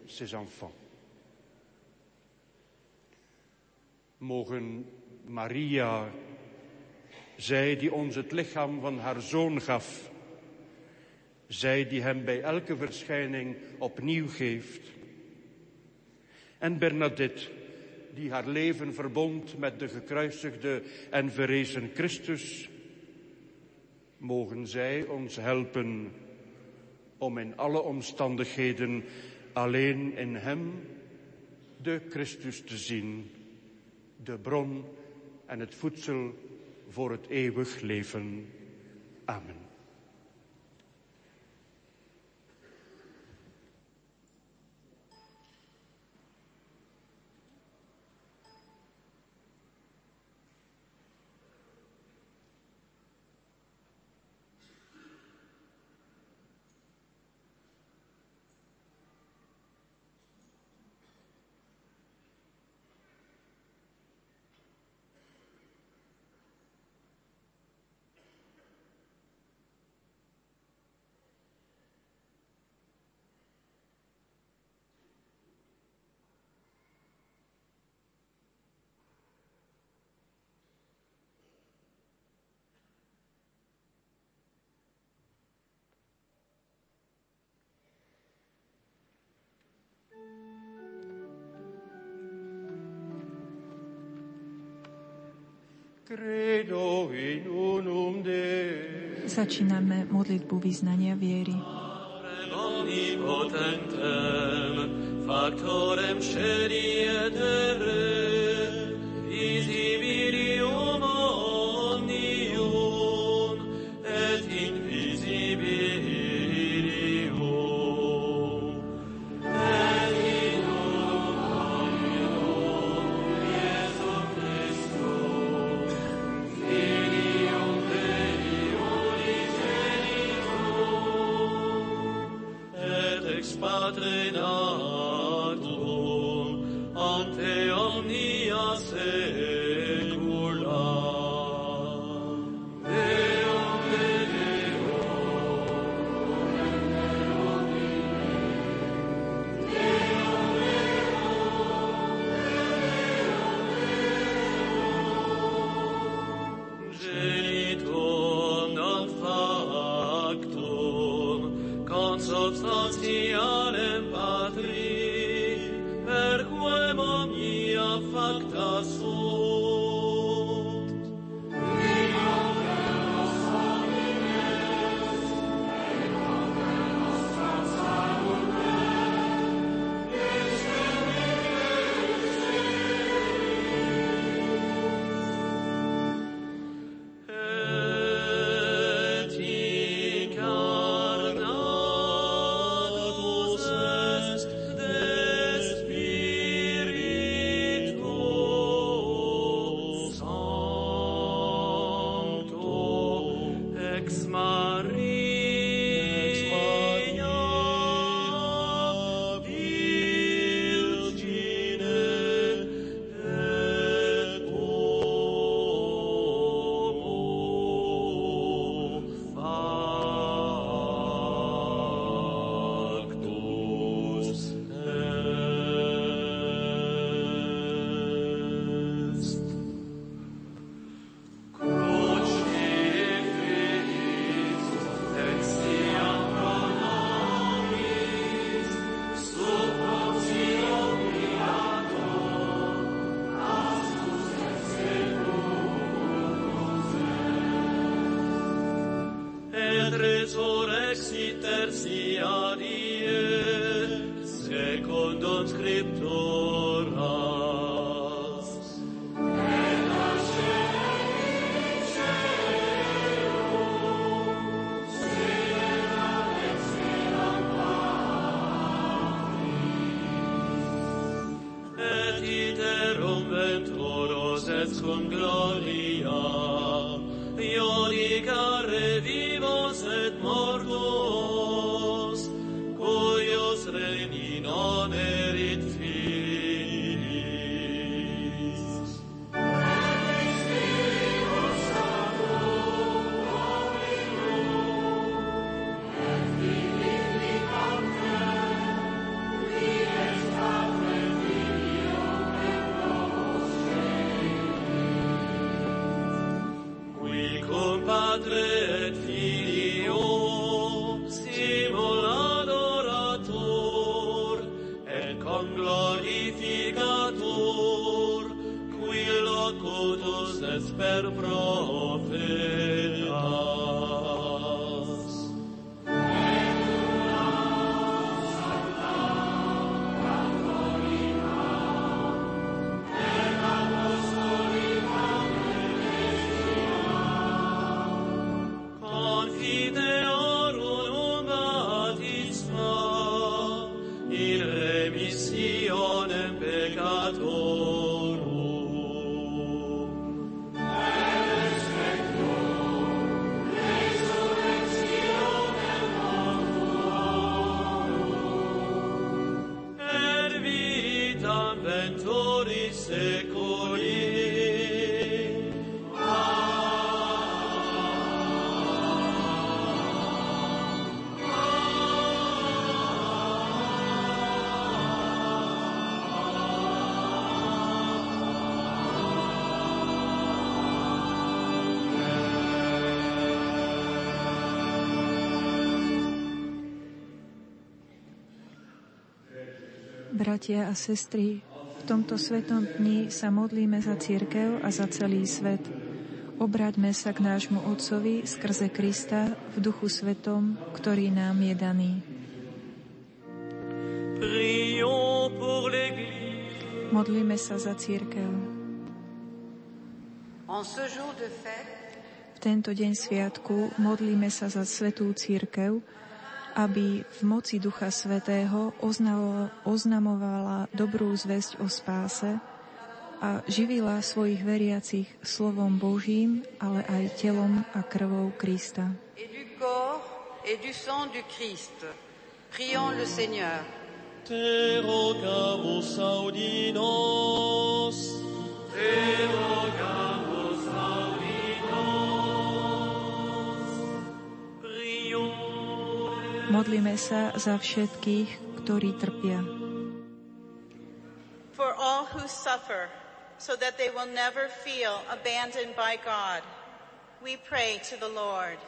ses enfants. Mogen Maria, zij die ons het lichaam van haar zoon gaf, zij die hem bij elke verschijning opnieuw geeft, en Bernadette, die haar leven verbond met de gekruisigde en verrezen Christus, mogen zij ons helpen om in alle omstandigheden alleen in Hem de Christus te zien, de bron en het voedsel voor het eeuwig leven. Amen. Začíname modlitbu vyznania viery. Omnipotentem, factorem celi Bratia a sestry, v tomto svetom dni sa modlíme za církev a za celý svet. Obráťme sa k nášmu Otcovi skrze Krista v duchu svetom, ktorý nám je daný. Modlíme sa za církev. V tento deň sviatku modlíme sa za svetú církev, aby v moci Ducha Svetého oznamovala dobrú zväzť o spáse a živila svojich veriacich slovom Božím, ale aj telom a krvou Krista. Et du corps et du sang du Christ. Prions le Seigneur. Te rogamus audinos. Te rogamus Modlíme sa za všetkých, ktorí trpia. For all who suffer, so that they will never feel abandoned by God, we pray to the Lord.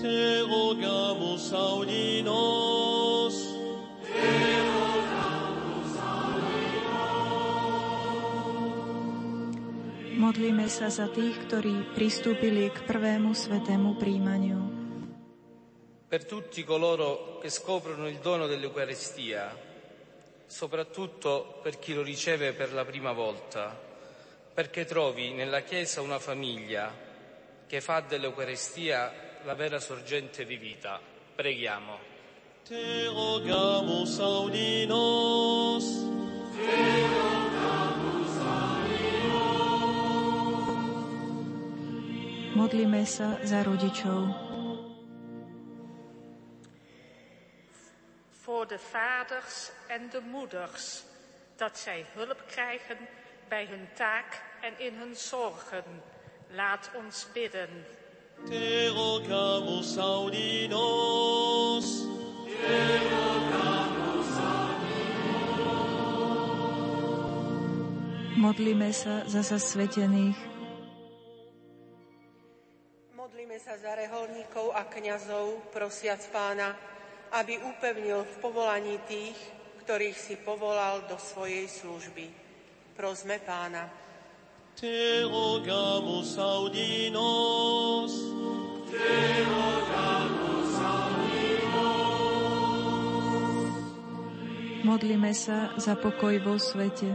Te rogamus audinos. Te rogamus Modlíme sa za tých, ktorí pristúpili k prvému svetému príjmaniu per tutti coloro che scoprono il dono dell'Eucaristia, soprattutto per chi lo riceve per la prima volta, perché trovi nella Chiesa una famiglia che fa dell'Eucaristia la vera sorgente di vita. Preghiamo. Te rogamus audinos. Te rogamus audinos. Modlíme sa za rodičov. Voor de vaders en de moeders, dat zij hulp krijgen bij hun taak en in hun zorgen. Laat ons bidden. Te rogamus audinos. Te rogamus Modlíme sa za zasvetených. Modlíme sa za reholníkov a kňazov, prosiac pána, aby upevnil v povolaní tých, ktorých si povolal do svojej služby. Prosme pána. Te rogamus audinos. Te rogamus audinos. Modlíme sa za pokoj vo svete.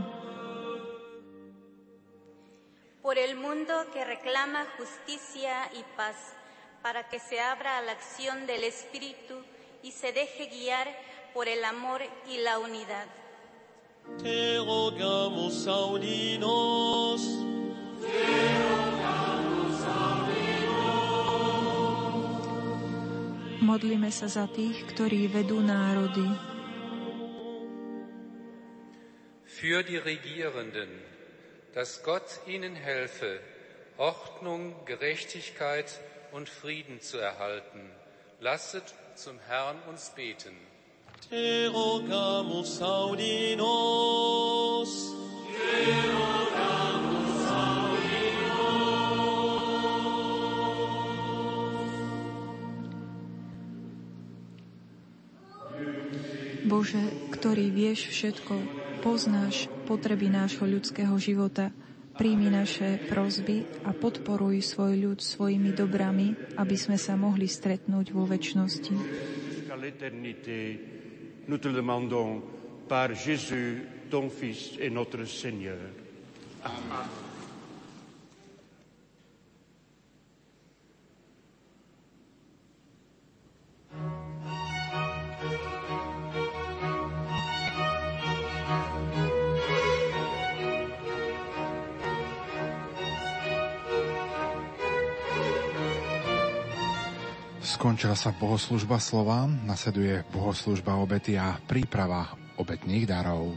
Por el mundo que reclama justicia y paz, para que se abra a la acción del Espíritu y se deje guiar por el amor y la unidad. Te rogamos audinos. Te rogamos audinos. Modlíme sa za tých, ktorí vedú národy. Für die Regierenden, dass Gott ihnen helfe, Ordnung, Gerechtigkeit und Frieden zu erhalten. Lasset zum Herrn uns beten. Te rogamus audinos. Te rogamus Bože, ktorý vieš všetko, poznáš potreby nášho ľudského života, Príjmi naše prozby a podporuj svoj ľud svojimi dobrami, aby sme sa mohli stretnúť vo väčšnosti. Nous te demandons par Jésus, ton Fils et notre Seigneur. Amen. Skončila sa bohoslužba slova, nasleduje bohoslužba obety a príprava obetných darov.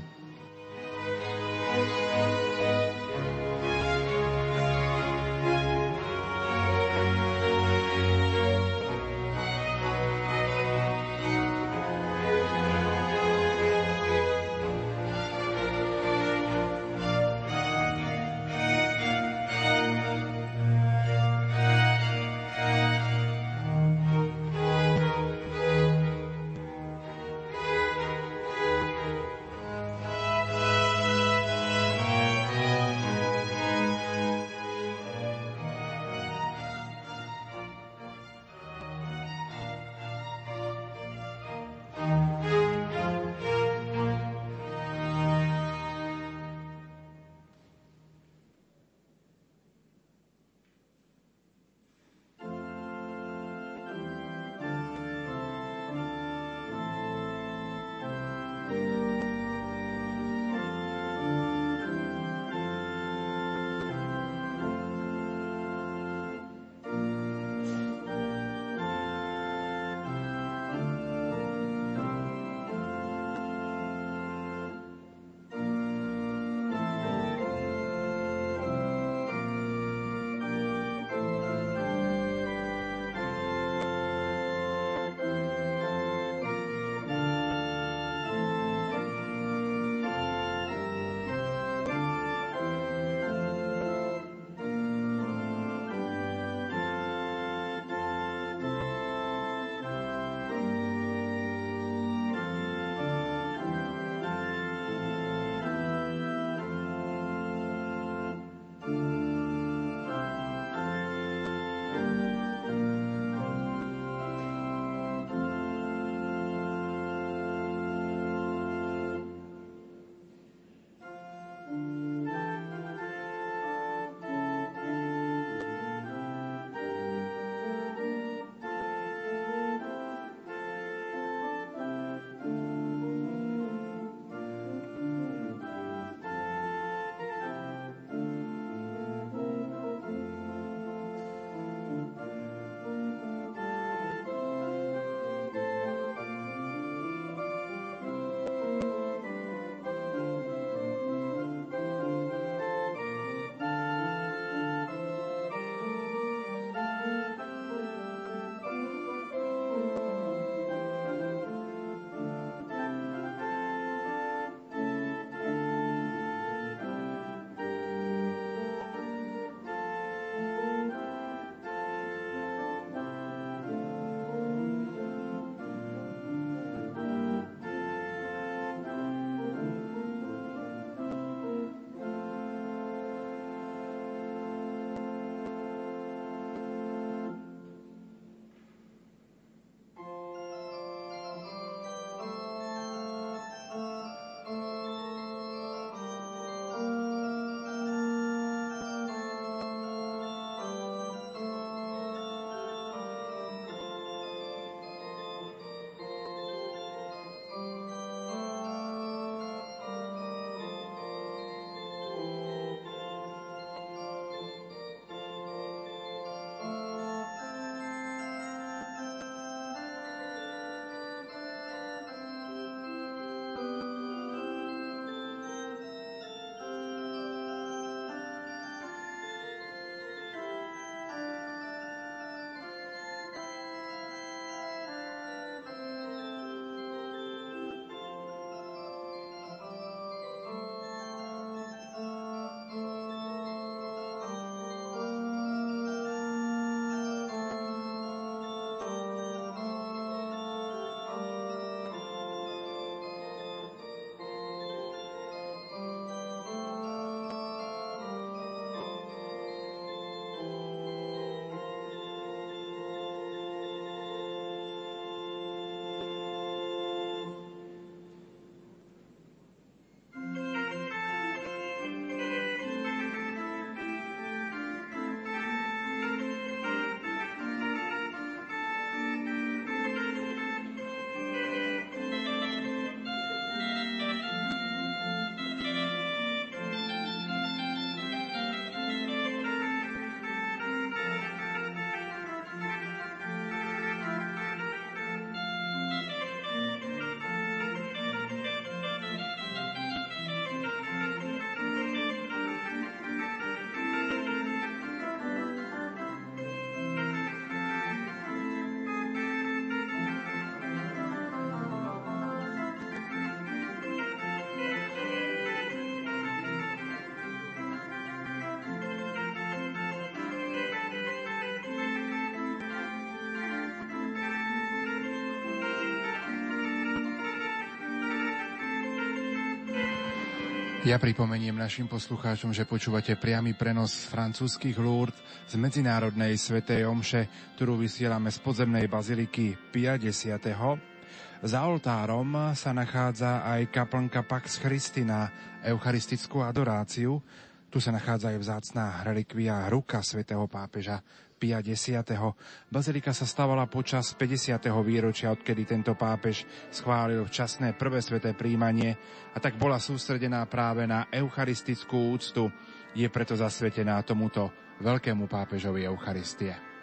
Ja pripomeniem našim poslucháčom, že počúvate priamy prenos z francúzskych Lourdes z Medzinárodnej svetej omše, ktorú vysielame z podzemnej baziliky Pia X. Za oltárom sa nachádza aj kaplnka Pax Christi na eucharistickú adoráciu. Tu sa nachádza aj vzácná relikvia ruka svätého pápeža Pia X. Bazilika sa stavala počas 50. výročia, odkedy tento pápež schválil včasné prvé sveté príjmanie a tak bola sústredená práve na eucharistickú úctu. Je preto zasvetená tomuto veľkému pápežovi Eucharistie.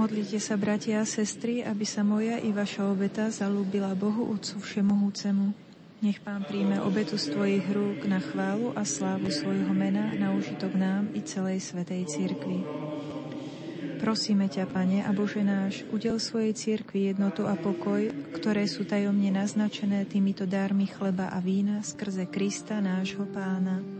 Modlite sa, bratia a sestry, aby sa moja i vaša obeta zalúbila Bohu Otcu Všemohúcemu. Nech Pán príjme obetu z Tvojich rúk na chválu a slávu svojho mena na užitok nám i celej Svetej Církvi. Prosíme ťa, Pane a Bože náš, udel svojej církvi jednotu a pokoj, ktoré sú tajomne naznačené týmito dármi chleba a vína skrze Krista, nášho Pána.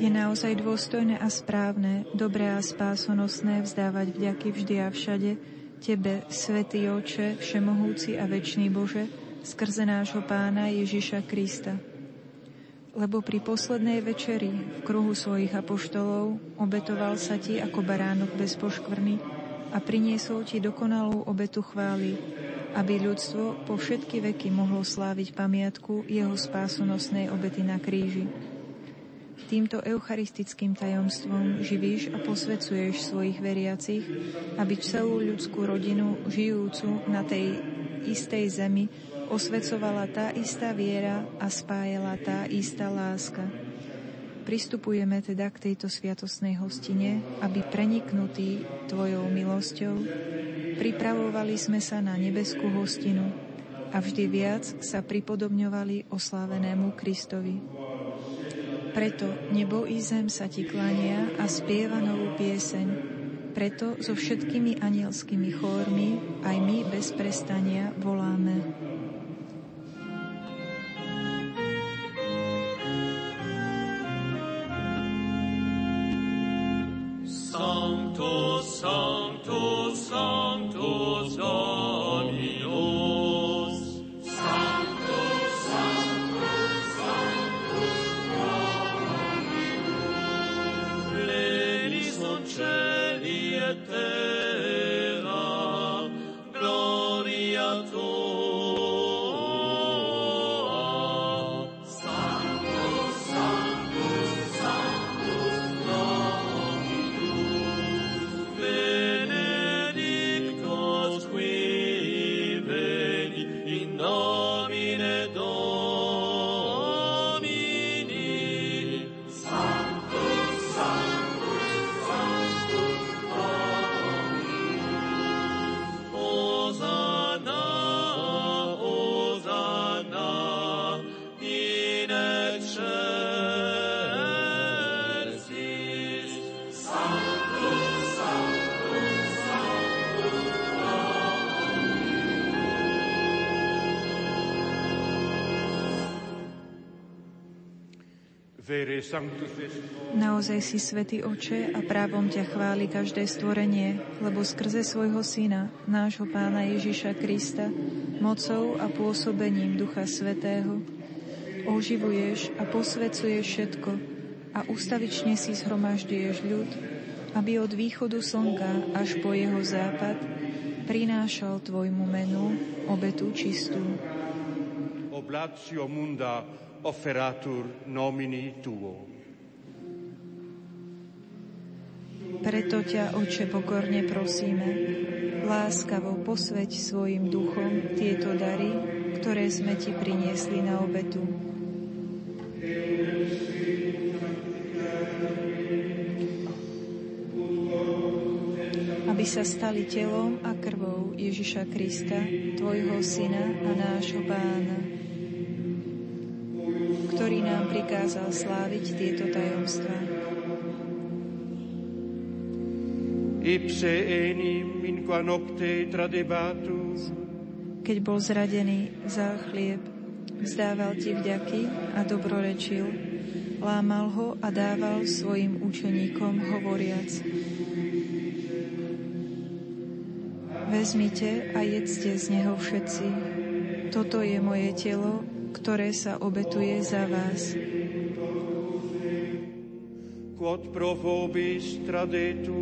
Je naozaj dôstojné a správne, dobré a spásonosné vzdávať vďaky vždy a všade Tebe, Svetý Oče, Všemohúci a Večný Bože, skrze nášho pána Ježiša Krista. Lebo pri poslednej večeri v kruhu svojich apoštolov obetoval sa ti ako baránok bez poškvrny a priniesol ti dokonalú obetu chvály, aby ľudstvo po všetky veky mohlo sláviť pamiatku jeho spásonosnej obety na kríži. Týmto eucharistickým tajomstvom živíš a posvecuješ svojich veriacich, aby celú ľudskú rodinu žijúcu na tej istej zemi osvecovala tá istá viera a spájala tá istá láska. Pristupujeme teda k tejto sviatosnej hostine, aby preniknutí Tvojou milosťou pripravovali sme sa na nebeskú hostinu a vždy viac sa pripodobňovali oslávenému Kristovi. Preto nebo i zem sa Ti klania a spieva novú pieseň. Preto so všetkými anielskými chórmi aj my bez prestania voláme. Naozaj si svätý oče a právom ťa chváli každé stvorenie, lebo skrze svojho syna, nášho pána Ježiša Krista, mocou a pôsobením Ducha Svetého, oživuješ a posvecuješ všetko a ustavične si zhromažďuješ ľud, aby od východu slnka až po jeho západ prinášal tvojmu menu obetu čistú. Oblatio munda offeratur nomini tuo. Preto ťa, Oče, pokorne prosíme, láskavo posveď svojim duchom tieto dary, ktoré sme Ti priniesli na obetu. aby sa stali telom a krvou Ježiša Krista, Tvojho Syna a nášho Pána prikázal sláviť tieto tajomstvá. Ipse enim in qua nocte tradebatus. Keď bol zradený za chlieb, vzdával ti vďaky a dobrorečil, lámal ho a dával svojim učeníkom hovoriac. Vezmite a jedzte z neho všetci. Toto je moje telo, ktoré sa obetuje za vás. Quod pro vobis tradetur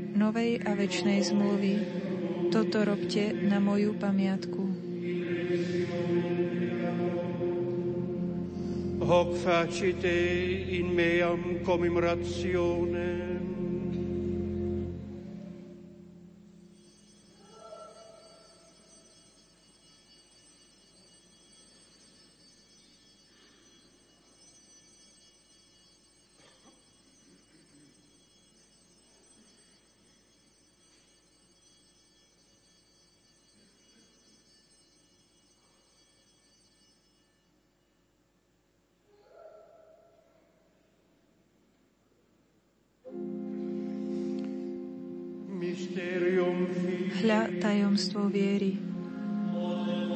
novej a väčšnej zmluvy. Toto robte na moju pamiatku. Hoc facite in meam commemorationem Tajomstvo viery.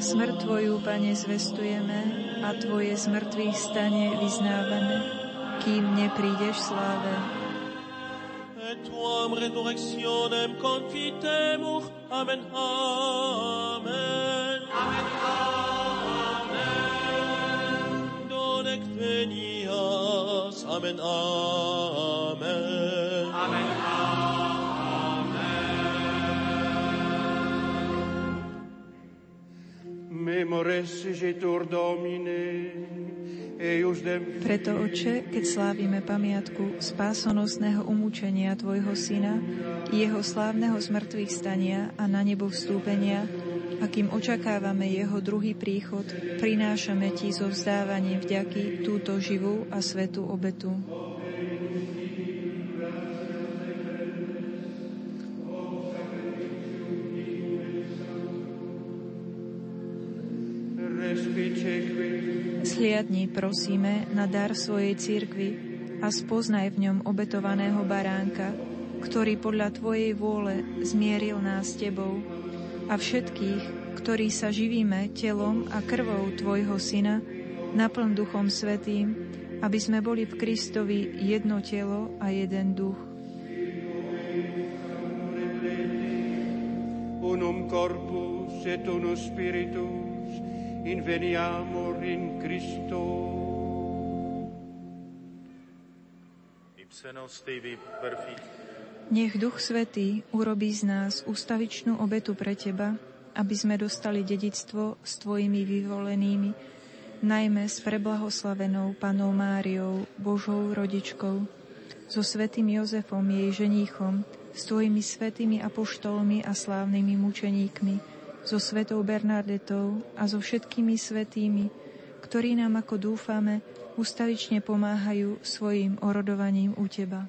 Smrť Tvoju, Pane, zvestujeme a Tvoje zmrtvých stane vyznávame, kým neprídeš sláve. Et tuam resurrectionem confitemur. Amen, amen. Amen, amen. Donec venias. Amen, amen. Amen, amen. Preto, Oče, keď slávime pamiatku spásonosného umúčenia Tvojho Syna, jeho slávneho zmrtvých stania a na nebo vstúpenia, a kým očakávame jeho druhý príchod, prinášame Ti zo vzdávaním vďaky túto živú a svetú obetu. Zhliadni, prosíme, na dar svojej cirkvi a spoznaj v ňom obetovaného baránka, ktorý podľa Tvojej vôle zmieril nás s Tebou a všetkých, ktorí sa živíme telom a krvou Tvojho Syna, naplň Duchom Svetým, aby sme boli v Kristovi jedno telo a jeden duch. Unum corpus et unus spiritus inveniamur in Christo. Nech Duch Svetý urobí z nás ustavičnú obetu pre Teba, aby sme dostali dedictvo s Tvojimi vyvolenými, najmä s preblahoslavenou Panou Máriou, Božou rodičkou, so svetým Jozefom, jej ženíchom, s Tvojimi svetými apoštolmi a slávnymi mučeníkmi, so svetou Bernardetou a so všetkými svetými, ktorí nám, ako dúfame, ustavične pomáhajú svojim orodovaním u Teba.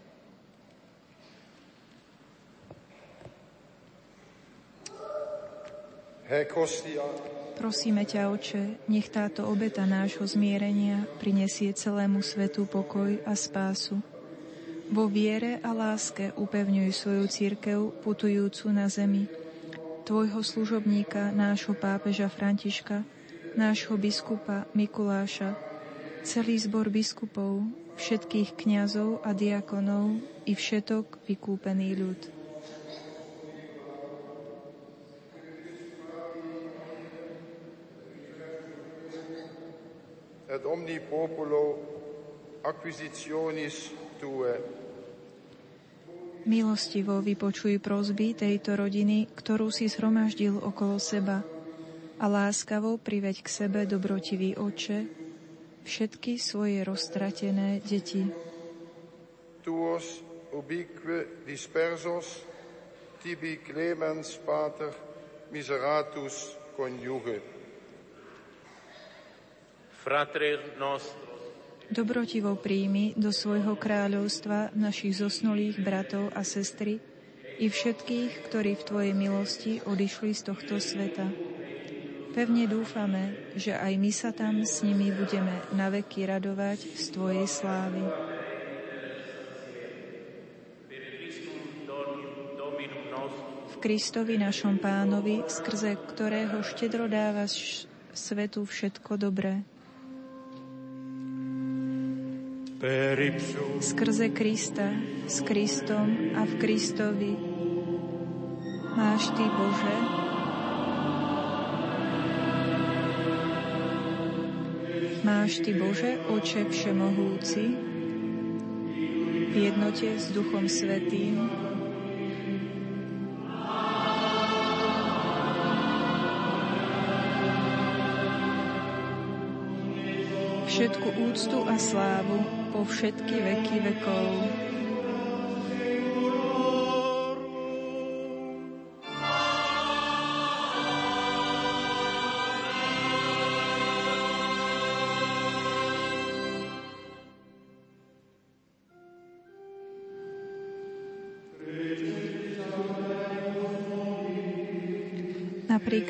Prosíme ťa, Oče, nech táto obeta nášho zmierenia prinesie celému svetu pokoj a spásu. Vo viere a láske upevňuj svoju církev putujúcu na zemi. Tvojho služobníka, nášho pápeža Františka, nášho biskupa Mikuláša, celý zbor biskupov, všetkých kňazov a diakonov i všetok vykúpený ľud. et omni populo acquisitionis tue. Milostivo vypočuj prosby tejto rodiny, ktorú si zhromaždil okolo seba a láskavo priveď k sebe dobrotivý oče, všetky svoje roztratené deti. Tuos ubique dispersos, tibi clemens pater miseratus conjuge. Frater nostro, Dobrotivo príjmi do svojho kráľovstva našich zosnulých bratov a sestry i všetkých, ktorí v Tvojej milosti odišli z tohto sveta Pevne dúfame, že aj my sa tam s nimi budeme naveky radovať z Tvojej slávy. V Kristovi našom pánovi, skrze ktorého štedro dávaš svetu všetko dobré. Skrze Krista, s Kristom a v Kristovi. Máš Ty, Bože, Máš Ty, Bože, Oče Všemohúci, v jednote s Duchom Svetým, všetku úctu a slávu po všetky veky vekov.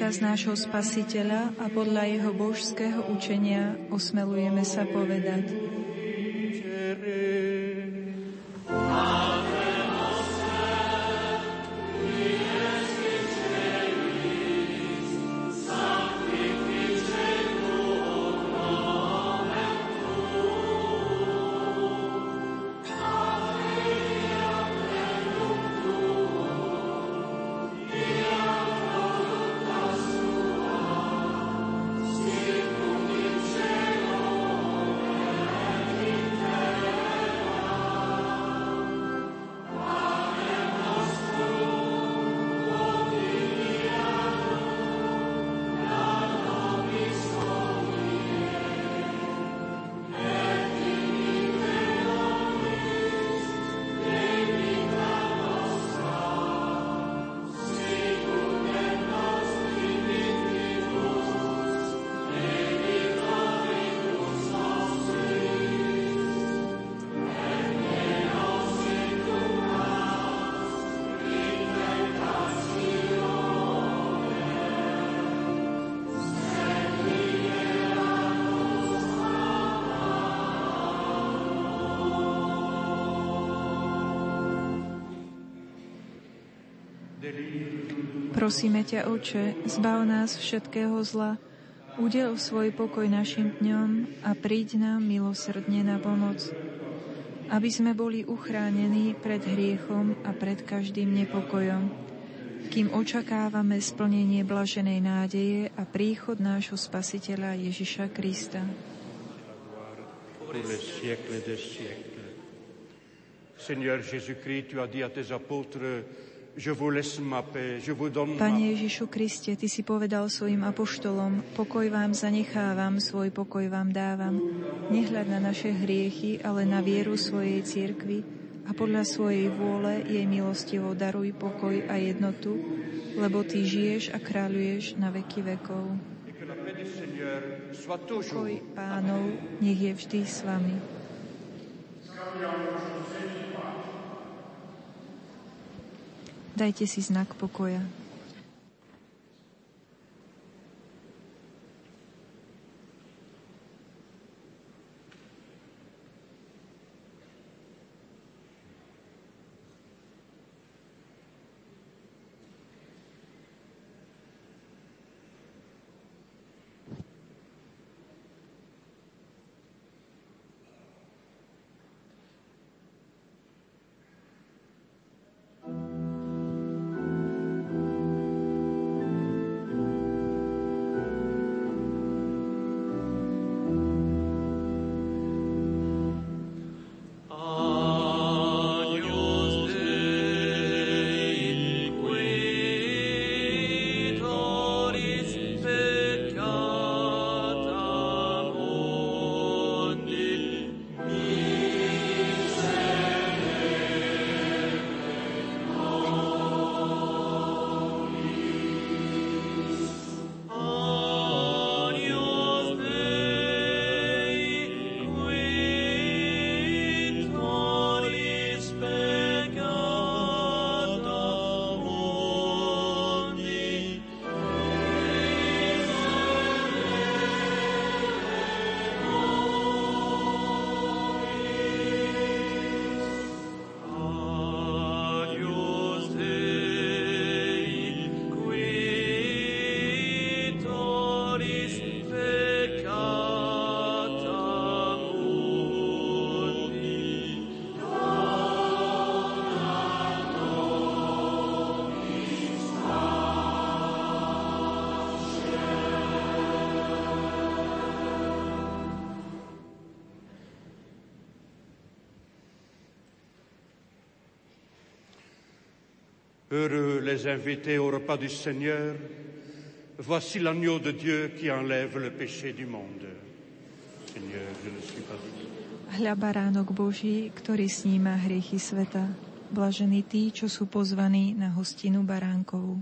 Príkaz nášho Spasiteľa a podľa jeho božského učenia osmelujeme sa povedať. Prosíme ťa, Oče, zbav nás všetkého zla, udel svoj pokoj našim dňom a príď nám milosrdne na pomoc, aby sme boli uchránení pred hriechom a pred každým nepokojom, kým očakávame splnenie blaženej nádeje a príchod nášho Spasiteľa Ježiša Krista. Seigneur Jésus-Christ, tu as dit à tes apôtres, Pane Ježišu Kriste, Ty si povedal svojim apoštolom, pokoj vám zanechávam, svoj pokoj vám dávam. Nehľad na naše hriechy, ale na vieru svojej cirkvi a podľa svojej vôle jej milostivo daruj pokoj a jednotu, lebo Ty žiješ a kráľuješ na veky vekov. Pokoj pánov nech je vždy s vami. Dajte si znak pokoja. Heureux les invités au repas du Seigneur. Voici l'agneau de Dieu qui enlève le péché du monde. Seigneur, je ne suis pas digne. Hľa baránok Boží, ktorý sníma hriechy sveta. Blažení tí, čo sú pozvaní na hostinu baránkovú.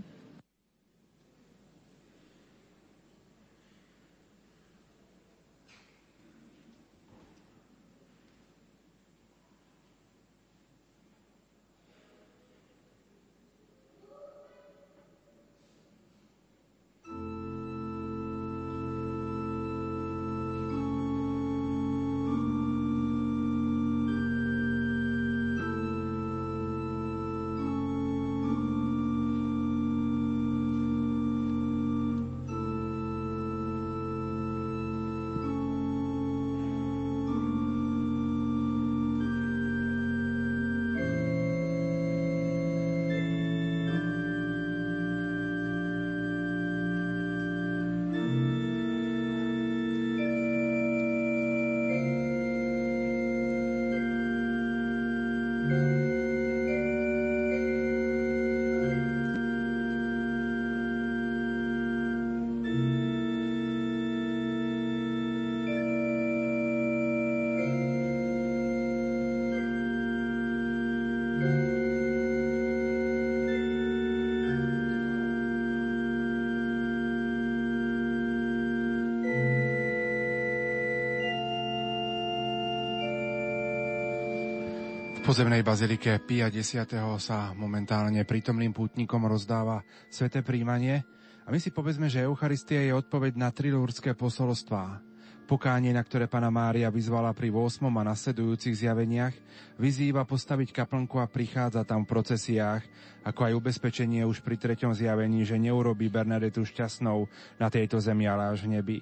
Pozemnej bazilike Pia X. sa momentálne prítomným pútnikom rozdáva sveté príjmanie a my si povedzme, že Eucharistia je odpoveď na trilúrske posolstvá. Pokánie, na ktoré pana Mária vyzvala pri 8. a nasledujúcich zjaveniach, vyzýva postaviť kaplnku a prichádza tam v procesiách, ako aj ubezpečenie už pri treťom zjavení, že neurobí Bernadetu šťastnou na tejto zemi, ale až v nebi.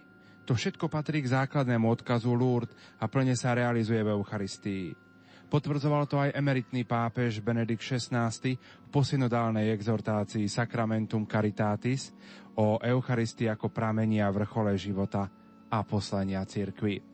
To všetko patrí k základnému odkazu Lourdes a plne sa realizuje v Eucharistii. Potvrdzoval to aj emeritný pápež Benedikt XVI v posynodálnej exhortácii Sacramentum Caritatis o Eucharistii ako pramení a vrchole života a poslania cirkvi.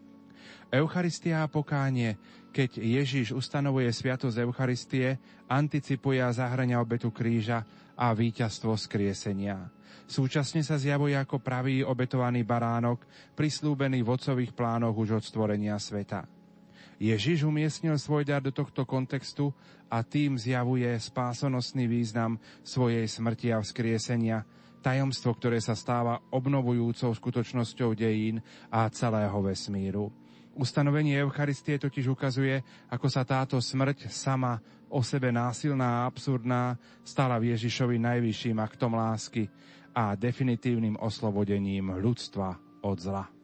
Eucharistia a pokánie, keď Ježiš ustanovuje sviatosť Eucharistie, anticipuje a zahrania obetu kríža a víťazstvo skriesenia. Súčasne sa zjavuje ako pravý obetovaný baránok, prislúbený v otcových plánoch už od stvorenia sveta. Ježiš umiestnil svoj dar do tohto kontextu a tým zjavuje spásonosný význam svojej smrti a vzkriesenia, tajomstvo, ktoré sa stáva obnovujúcou skutočnosťou dejín a celého vesmíru. Ustanovenie Eucharistie totiž ukazuje, ako sa táto smrť sama o sebe násilná a absurdná stala v Ježišovi najvyšším aktom lásky a definitívnym oslobodením ľudstva od zla.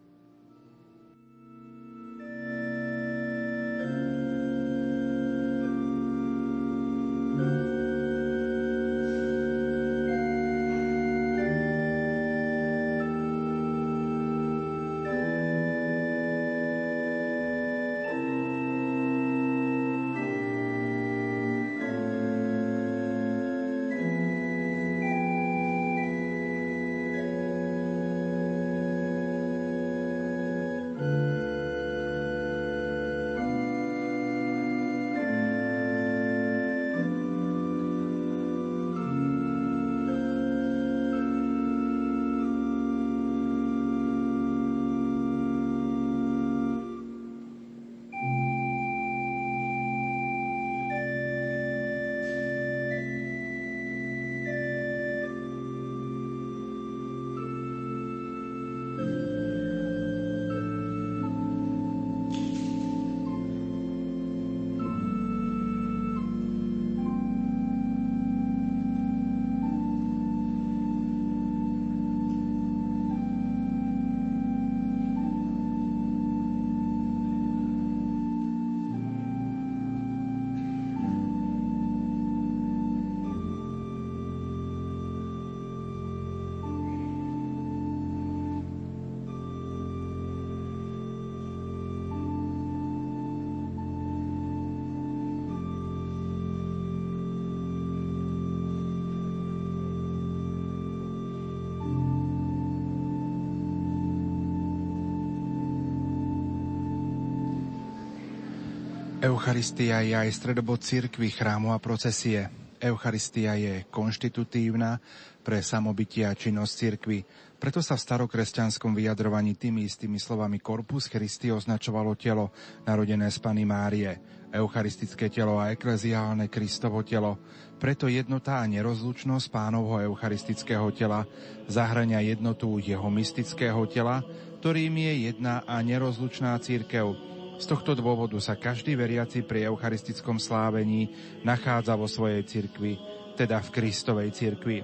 Eucharistia je aj stredobod cirkvy, chrámu a procesie. Eucharistia je konštitutívna pre samobytie a činnosť cirkvy. Preto sa v starokresťanskom vyjadrovaní tými istými slovami Corpus Christi označovalo telo, narodené z Pany Márie, eucharistické telo a ekleziálne Kristovo telo. Preto jednota a nerozlučnosť pánovho eucharistického tela zahrania jednotu jeho mystického tela, ktorým je jedna a nerozlučná církev, z tohto dôvodu sa každý veriaci pri eucharistickom slávení nachádza vo svojej cirkvi, teda v Kristovej cirkvi.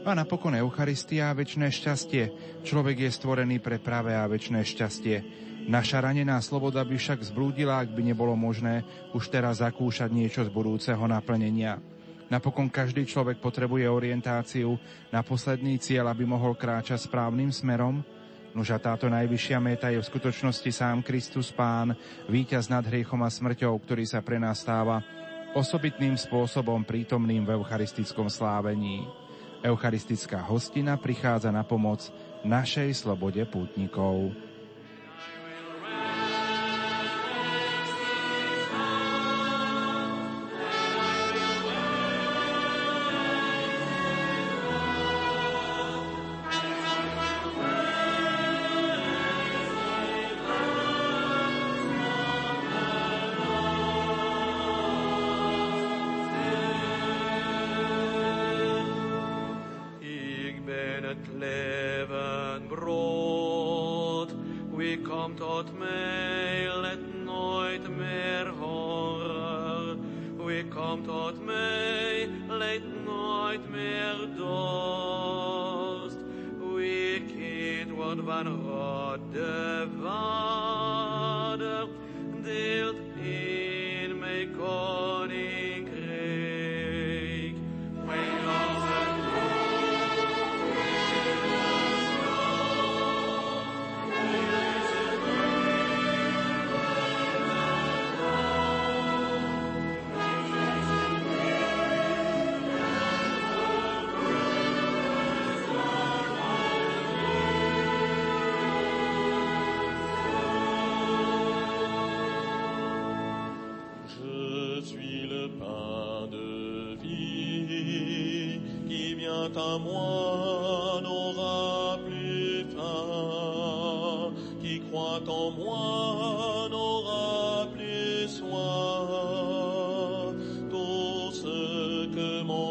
A napokon Eucharistia a väčšie šťastie. Človek je stvorený pre pravé a väčšie šťastie. Naša ranená sloboda by však zblúdila, ak by nebolo možné už teraz zakúšať niečo z budúceho naplnenia. Napokon každý človek potrebuje orientáciu na posledný cieľ, aby mohol kráčať správnym smerom, Nož a táto najvyššia meta je v skutočnosti sám Kristus Pán, víťaz nad hriechom a smrťou, ktorý sa pre nás stáva osobitným spôsobom prítomným v eucharistickom slávení. Eucharistická hostina prichádza na pomoc našej slobode pútnikov.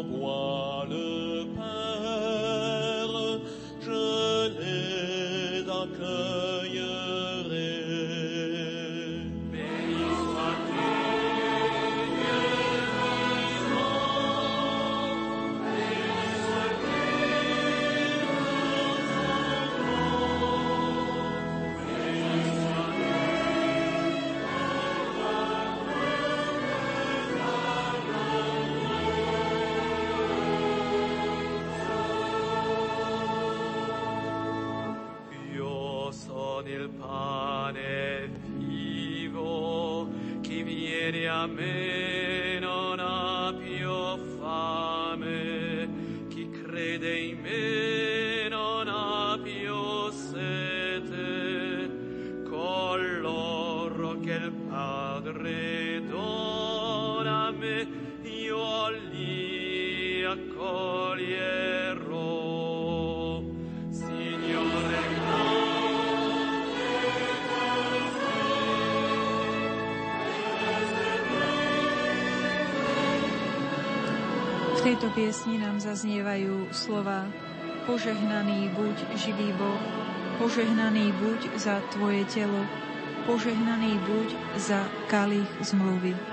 Que m'envoie tejto piesni nám zaznievajú slova Požehnaný buď živý Boh, požehnaný buď za Tvoje telo, požehnaný buď za kalich zmluvy.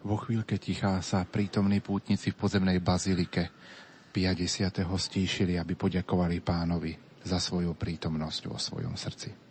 Vo chvíľke tichá sa prítomní pútnici v podzemnej bazilike 50. stíšili, aby poďakovali pánovi za svoju prítomnosť vo svojom srdci.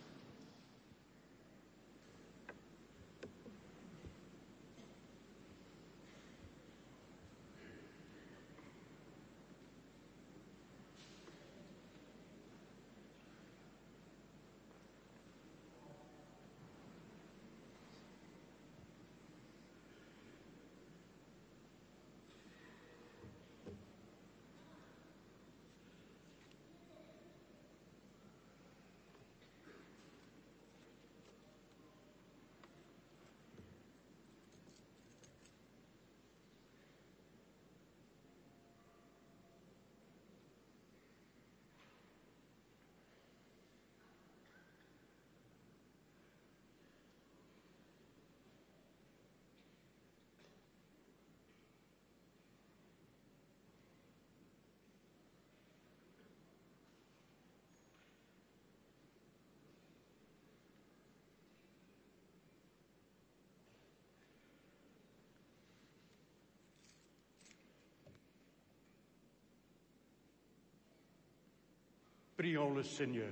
Prions le Seigneur.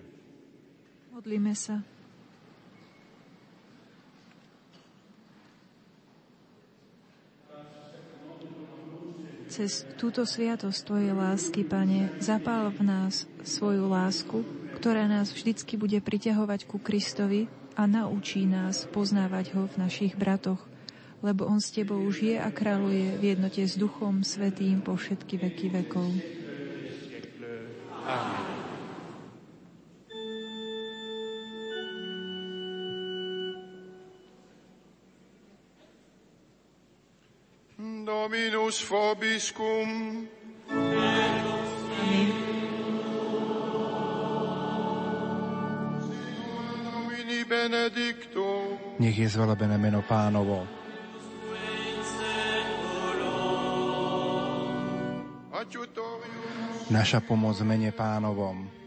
Modlíme sa. Cez túto sviatosť Tvojej lásky, Pane, zapál v nás svoju lásku, ktorá nás vždycky bude priťahovať ku Kristovi a naučí nás poznávať ho v našich bratoch, lebo on s Tebou žije a kráľuje v jednote s Duchom Svetým po všetky veky vekov. Benedictum. Nech je zvelebené meno pánovo. Naša pomoc mene pánovom.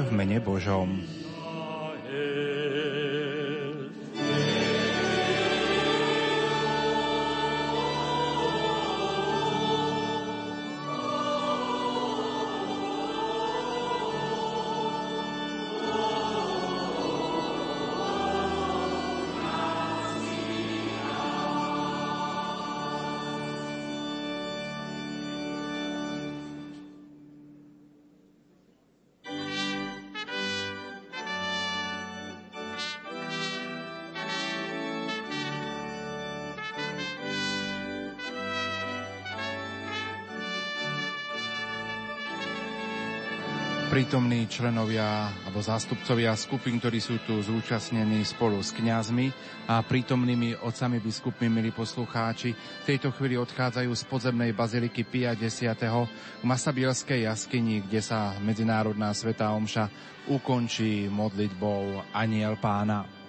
V mene Božom. Prítomní členovia alebo zástupcovia skupín, ktorí sú tu zúčastnení spolu s kňazmi a prítomnými otcami biskupmi, milí poslucháči, v tejto chvíli odchádzajú z podzemnej baziliky Pia X. k Masabielskej jaskyni, kde sa Medzinárodná svetá omša ukončí modlitbou Aniel pána.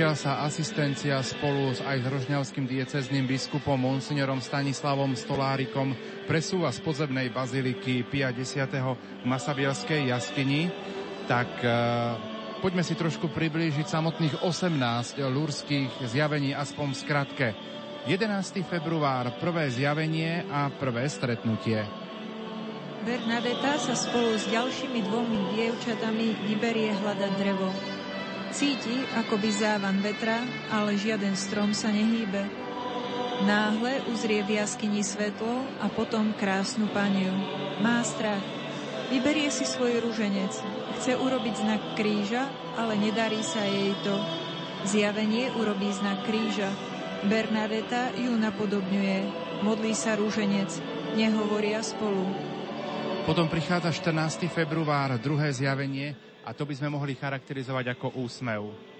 Pokiaľ sa asistencia spolu s aj s rožňavským diecezným biskupom monsignorom Stanislavom Stolárikom presúva z podzemnej baziliky Pia X. v Masabielskej jaskyni, tak e, poďme si trošku priblížiť samotných 18 lúrských zjavení aspoň v skratke. 11. február, prvé zjavenie a prvé stretnutie. Bernadeta sa spolu s ďalšími dvomi dievčatami vyberie hľadať drevo. Cíti, ako by závan vetra, ale žiaden strom sa nehýbe. Náhle uzrie v jaskyni svetlo a potom krásnu paniu. Má strach. Vyberie si svoj ruženec. Chce urobiť znak kríža, ale nedarí sa jej to. Zjavenie urobí znak kríža. Bernadeta ju napodobňuje. Modlí sa rúženec. Nehovoria spolu. Potom prichádza 14. február, druhé zjavenie, a to by sme mohli charakterizovať ako úsmev.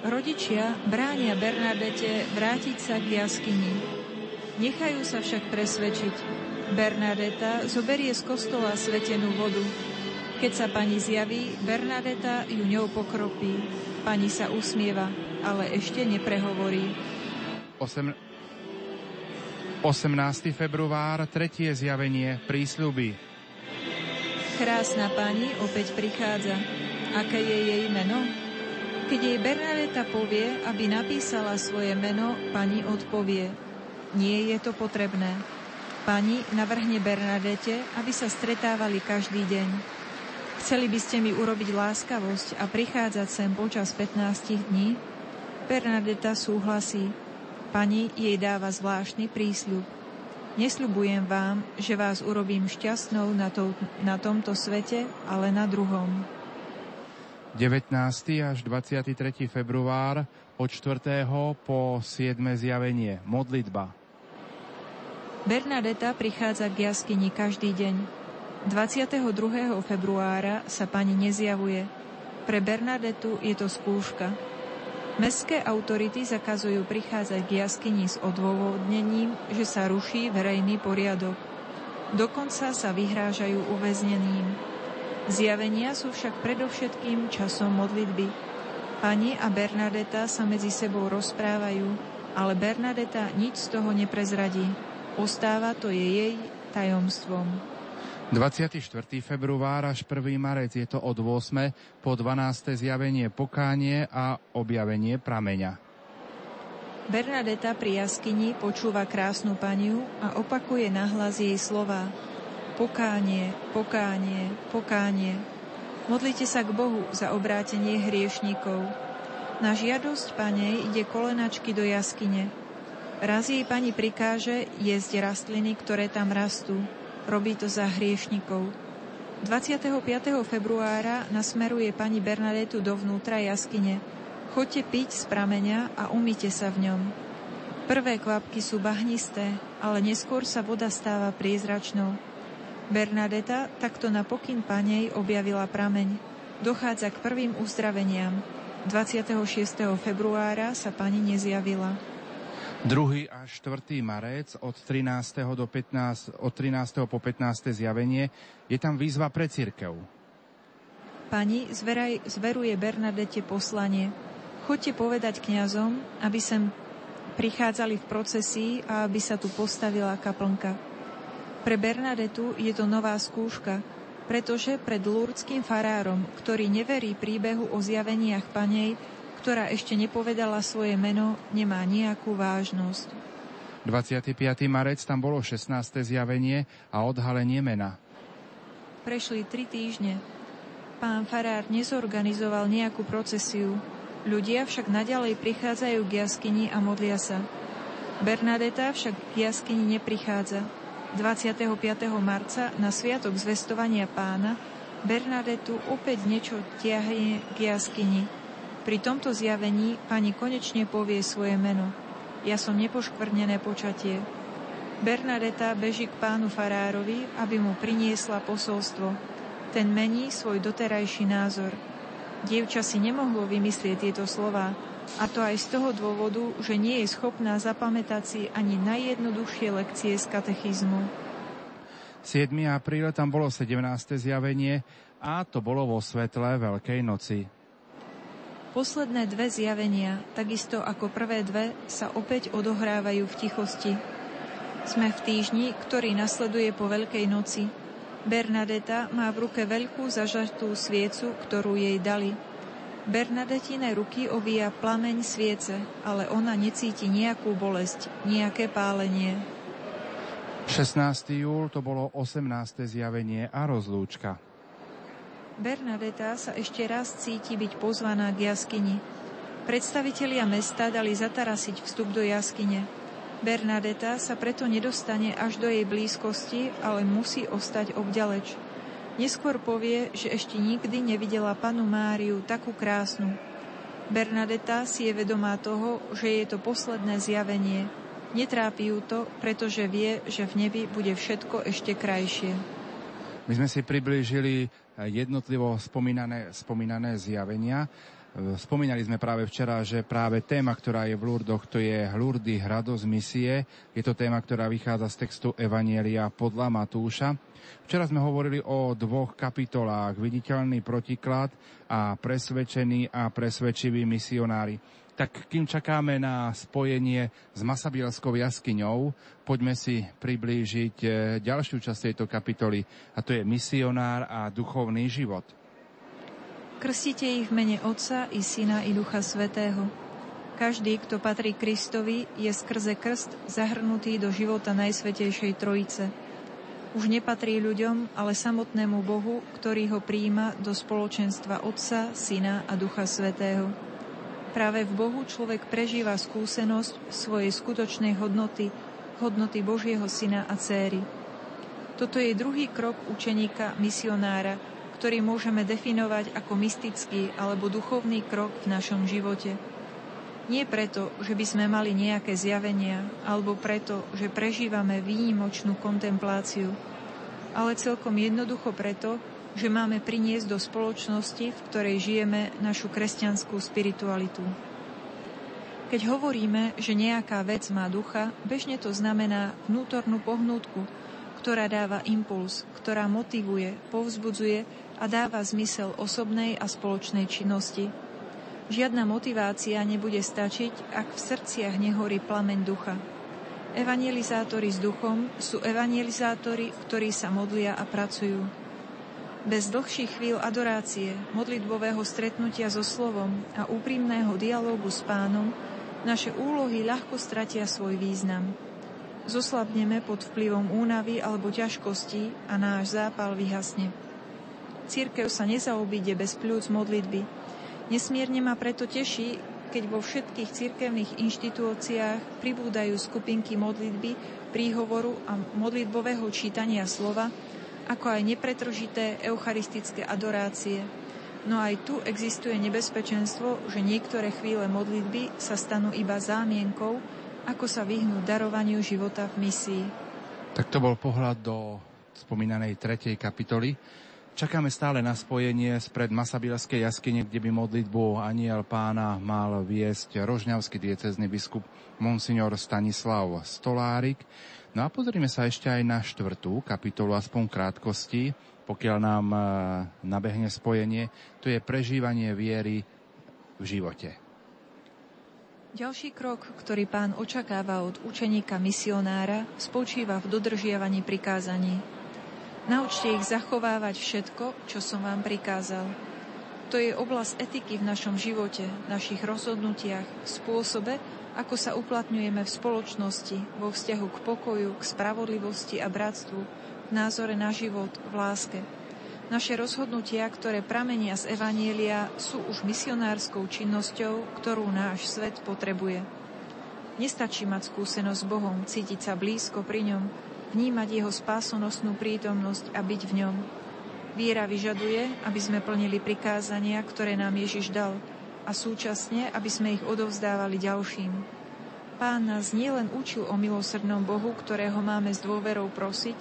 Rodičia bránia Bernadete vrátiť sa k jaskyni. Nechajú sa však presvedčiť. Bernadeta zoberie z kostola svetenú vodu. Keď sa pani zjaví, Bernadeta ju ňou pokropí. Pani sa usmieva, ale ešte neprehovorí. 8... 18. február, tretie zjavenie, prísľuby. Krásna pani opäť prichádza. Aké je jej meno? Keď jej Bernadeta povie, aby napísala svoje meno, pani odpovie. Nie je to potrebné. Pani navrhne Bernadete, aby sa stretávali každý deň. Chceli by ste mi urobiť láskavosť a prichádzať sem počas 15 dní? Bernadeta súhlasí. Pani jej dáva zvláštny prísľub. Nesľubujem vám, že vás urobím šťastnou na, to, na tomto svete, ale na druhom. 19. až 23. február od 4. po 7. zjavenie. Modlitba. Bernadeta prichádza k jaskyni každý deň. 22. februára sa pani nezjavuje. Pre Bernadetu je to skúška. Mestské autority zakazujú prichádzať k jaskyni s odôvodnením, že sa ruší verejný poriadok. Dokonca sa vyhrážajú uväzneným. Zjavenia sú však predovšetkým časom modlitby. Pani a Bernadeta sa medzi sebou rozprávajú, ale Bernadeta nič z toho neprezradí. Ostáva to je jej tajomstvom. 24. február až 1. marec je to od 8. po 12. zjavenie pokánie a objavenie prameňa. Bernadeta pri jaskyni počúva krásnu paniu a opakuje nahlas jej slova. Pokánie, pokánie, pokánie. Modlite sa k Bohu za obrátenie hriešnikov. Na žiadosť panej ide kolenačky do jaskyne. Raz jej pani prikáže jesť rastliny, ktoré tam rastú. Robí to za hriešnikov. 25. februára nasmeruje pani Bernadetu dovnútra jaskyne. Choďte piť z prameňa a umýte sa v ňom. Prvé kvapky sú bahnisté, ale neskôr sa voda stáva priezračnou. Bernadeta takto na pokyn panej objavila prameň. Dochádza k prvým uzdraveniam. 26. februára sa pani nezjavila. 2. až 4. marec od 13. Do 15, od 13. po 15. zjavenie je tam výzva pre církev. Pani zveraj, zveruje Bernadete poslanie. Choďte povedať kňazom, aby sem prichádzali v procesii a aby sa tu postavila kaplnka. Pre Bernadetu je to nová skúška. pretože pred lúrdským farárom, ktorý neverí príbehu o zjaveniach panej, ktorá ešte nepovedala svoje meno, nemá nejakú vážnosť. 25. marec tam bolo 16. zjavenie a odhalenie mena. Prešli tri týždne. Pán farár nezorganizoval nejakú procesiu. Ľudia však naďalej prichádzajú k jaskyni a modlia sa. Bernadeta však k jaskyni neprichádza. 25. marca na sviatok zvestovania pána Bernadetu opäť niečo tiahne k jaskyni. Pri tomto zjavení pani konečne povie svoje meno. Ja som nepoškvrnené počatie. Bernadeta beží k pánu farárovi, aby mu priniesla posolstvo. Ten mení svoj doterajší názor. Dievča si nemohlo vymyslieť tieto slova, a to aj z toho dôvodu, že nie je schopná zapamätať si ani najjednoduchšie lekcie z katechizmu. 7. apríl tam bolo 17. zjavenie a to bolo vo svetle Veľkej noci. Posledné dve zjavenia, takisto ako prvé dve, sa opäť odohrávajú v tichosti. Sme v týždni, ktorý nasleduje po Veľkej noci. Bernadeta má v ruke veľkú zažartú sviecu, ktorú jej dali – Bernadetine ruky ovíja plameň sviece, ale ona necíti nejakú bolesť, nejaké pálenie. 16. júl to bolo 18. zjavenie a rozlúčka. Bernadeta sa ešte raz cíti byť pozvaná k jaskyni. Predstavitelia mesta dali zatarasiť vstup do jaskyne. Bernadeta sa preto nedostane až do jej blízkosti, ale musí ostať obďaleč. Neskôr povie, že ešte nikdy nevidela panu Máriu takú krásnu. Bernadeta si je vedomá toho, že je to posledné zjavenie. Netrápi ju to, pretože vie, že v nebi bude všetko ešte krajšie. My sme si priblížili jednotlivo spomínané, spomínané zjavenia. Spomínali sme práve včera, že práve téma, ktorá je v Lurdoch, to je Lurdy hradosť misie. Je to téma, ktorá vychádza z textu Evanielia podľa Matúša. Včera sme hovorili o dvoch kapitolách, viditeľný protiklad a presvedčený a presvedčivý misionári. Tak kým čakáme na spojenie s Masabielskou jaskyňou, poďme si priblížiť e, ďalšiu časť tejto kapitoly, a to je misionár a duchovný život. Krstite ich v mene Otca i Syna i Ducha Svetého. Každý, kto patrí Kristovi, je skrze krst zahrnutý do života Najsvetejšej Trojice – už nepatrí ľuďom, ale samotnému Bohu, ktorý ho príjima do spoločenstva Otca, Syna a Ducha Svetého. Práve v Bohu človek prežíva skúsenosť svojej skutočnej hodnoty, hodnoty Božieho Syna a Céry. Toto je druhý krok učeníka misionára, ktorý môžeme definovať ako mystický alebo duchovný krok v našom živote. Nie preto, že by sme mali nejaké zjavenia, alebo preto, že prežívame výnimočnú kontempláciu, ale celkom jednoducho preto, že máme priniesť do spoločnosti, v ktorej žijeme našu kresťanskú spiritualitu. Keď hovoríme, že nejaká vec má ducha, bežne to znamená vnútornú pohnútku, ktorá dáva impuls, ktorá motivuje, povzbudzuje a dáva zmysel osobnej a spoločnej činnosti, Žiadna motivácia nebude stačiť, ak v srdciach nehorí plameň ducha. Evangelizátori s duchom sú evangelizátori, ktorí sa modlia a pracujú. Bez dlhších chvíľ adorácie, modlitbového stretnutia so slovom a úprimného dialógu s pánom naše úlohy ľahko stratia svoj význam. Zoslabneme pod vplyvom únavy alebo ťažkostí a náš zápal vyhasne. Církev sa nezaobíde bez pľúc modlitby, Nesmierne ma preto teší, keď vo všetkých cirkevných inštitúciách pribúdajú skupinky modlitby, príhovoru a modlitbového čítania slova, ako aj nepretržité eucharistické adorácie. No aj tu existuje nebezpečenstvo, že niektoré chvíle modlitby sa stanú iba zámienkou, ako sa vyhnúť darovaniu života v misii. Tak to bol pohľad do spomínanej tretej kapitoly. Čakáme stále na spojenie spred Masabilskej jaskyne, kde by modlitbu aniel pána mal viesť rožňavský diecezny biskup Monsignor Stanislav Stolárik. No a pozrime sa ešte aj na štvrtú kapitolu, aspoň krátkosti, pokiaľ nám e, nabehne spojenie. To je prežívanie viery v živote. Ďalší krok, ktorý pán očakáva od učeníka misionára, spočíva v dodržiavaní prikázaní. Naučte ich zachovávať všetko, čo som vám prikázal. To je oblasť etiky v našom živote, našich rozhodnutiach, spôsobe, ako sa uplatňujeme v spoločnosti, vo vzťahu k pokoju, k spravodlivosti a bratstvu, v názore na život, v láske. Naše rozhodnutia, ktoré pramenia z Evanielia, sú už misionárskou činnosťou, ktorú náš svet potrebuje. Nestačí mať skúsenosť s Bohom, cítiť sa blízko pri ňom, vnímať jeho spásonosnú prítomnosť a byť v ňom. Viera vyžaduje, aby sme plnili prikázania, ktoré nám Ježiš dal a súčasne, aby sme ich odovzdávali ďalším. Pán nás nielen učil o milosrdnom Bohu, ktorého máme s dôverou prosiť,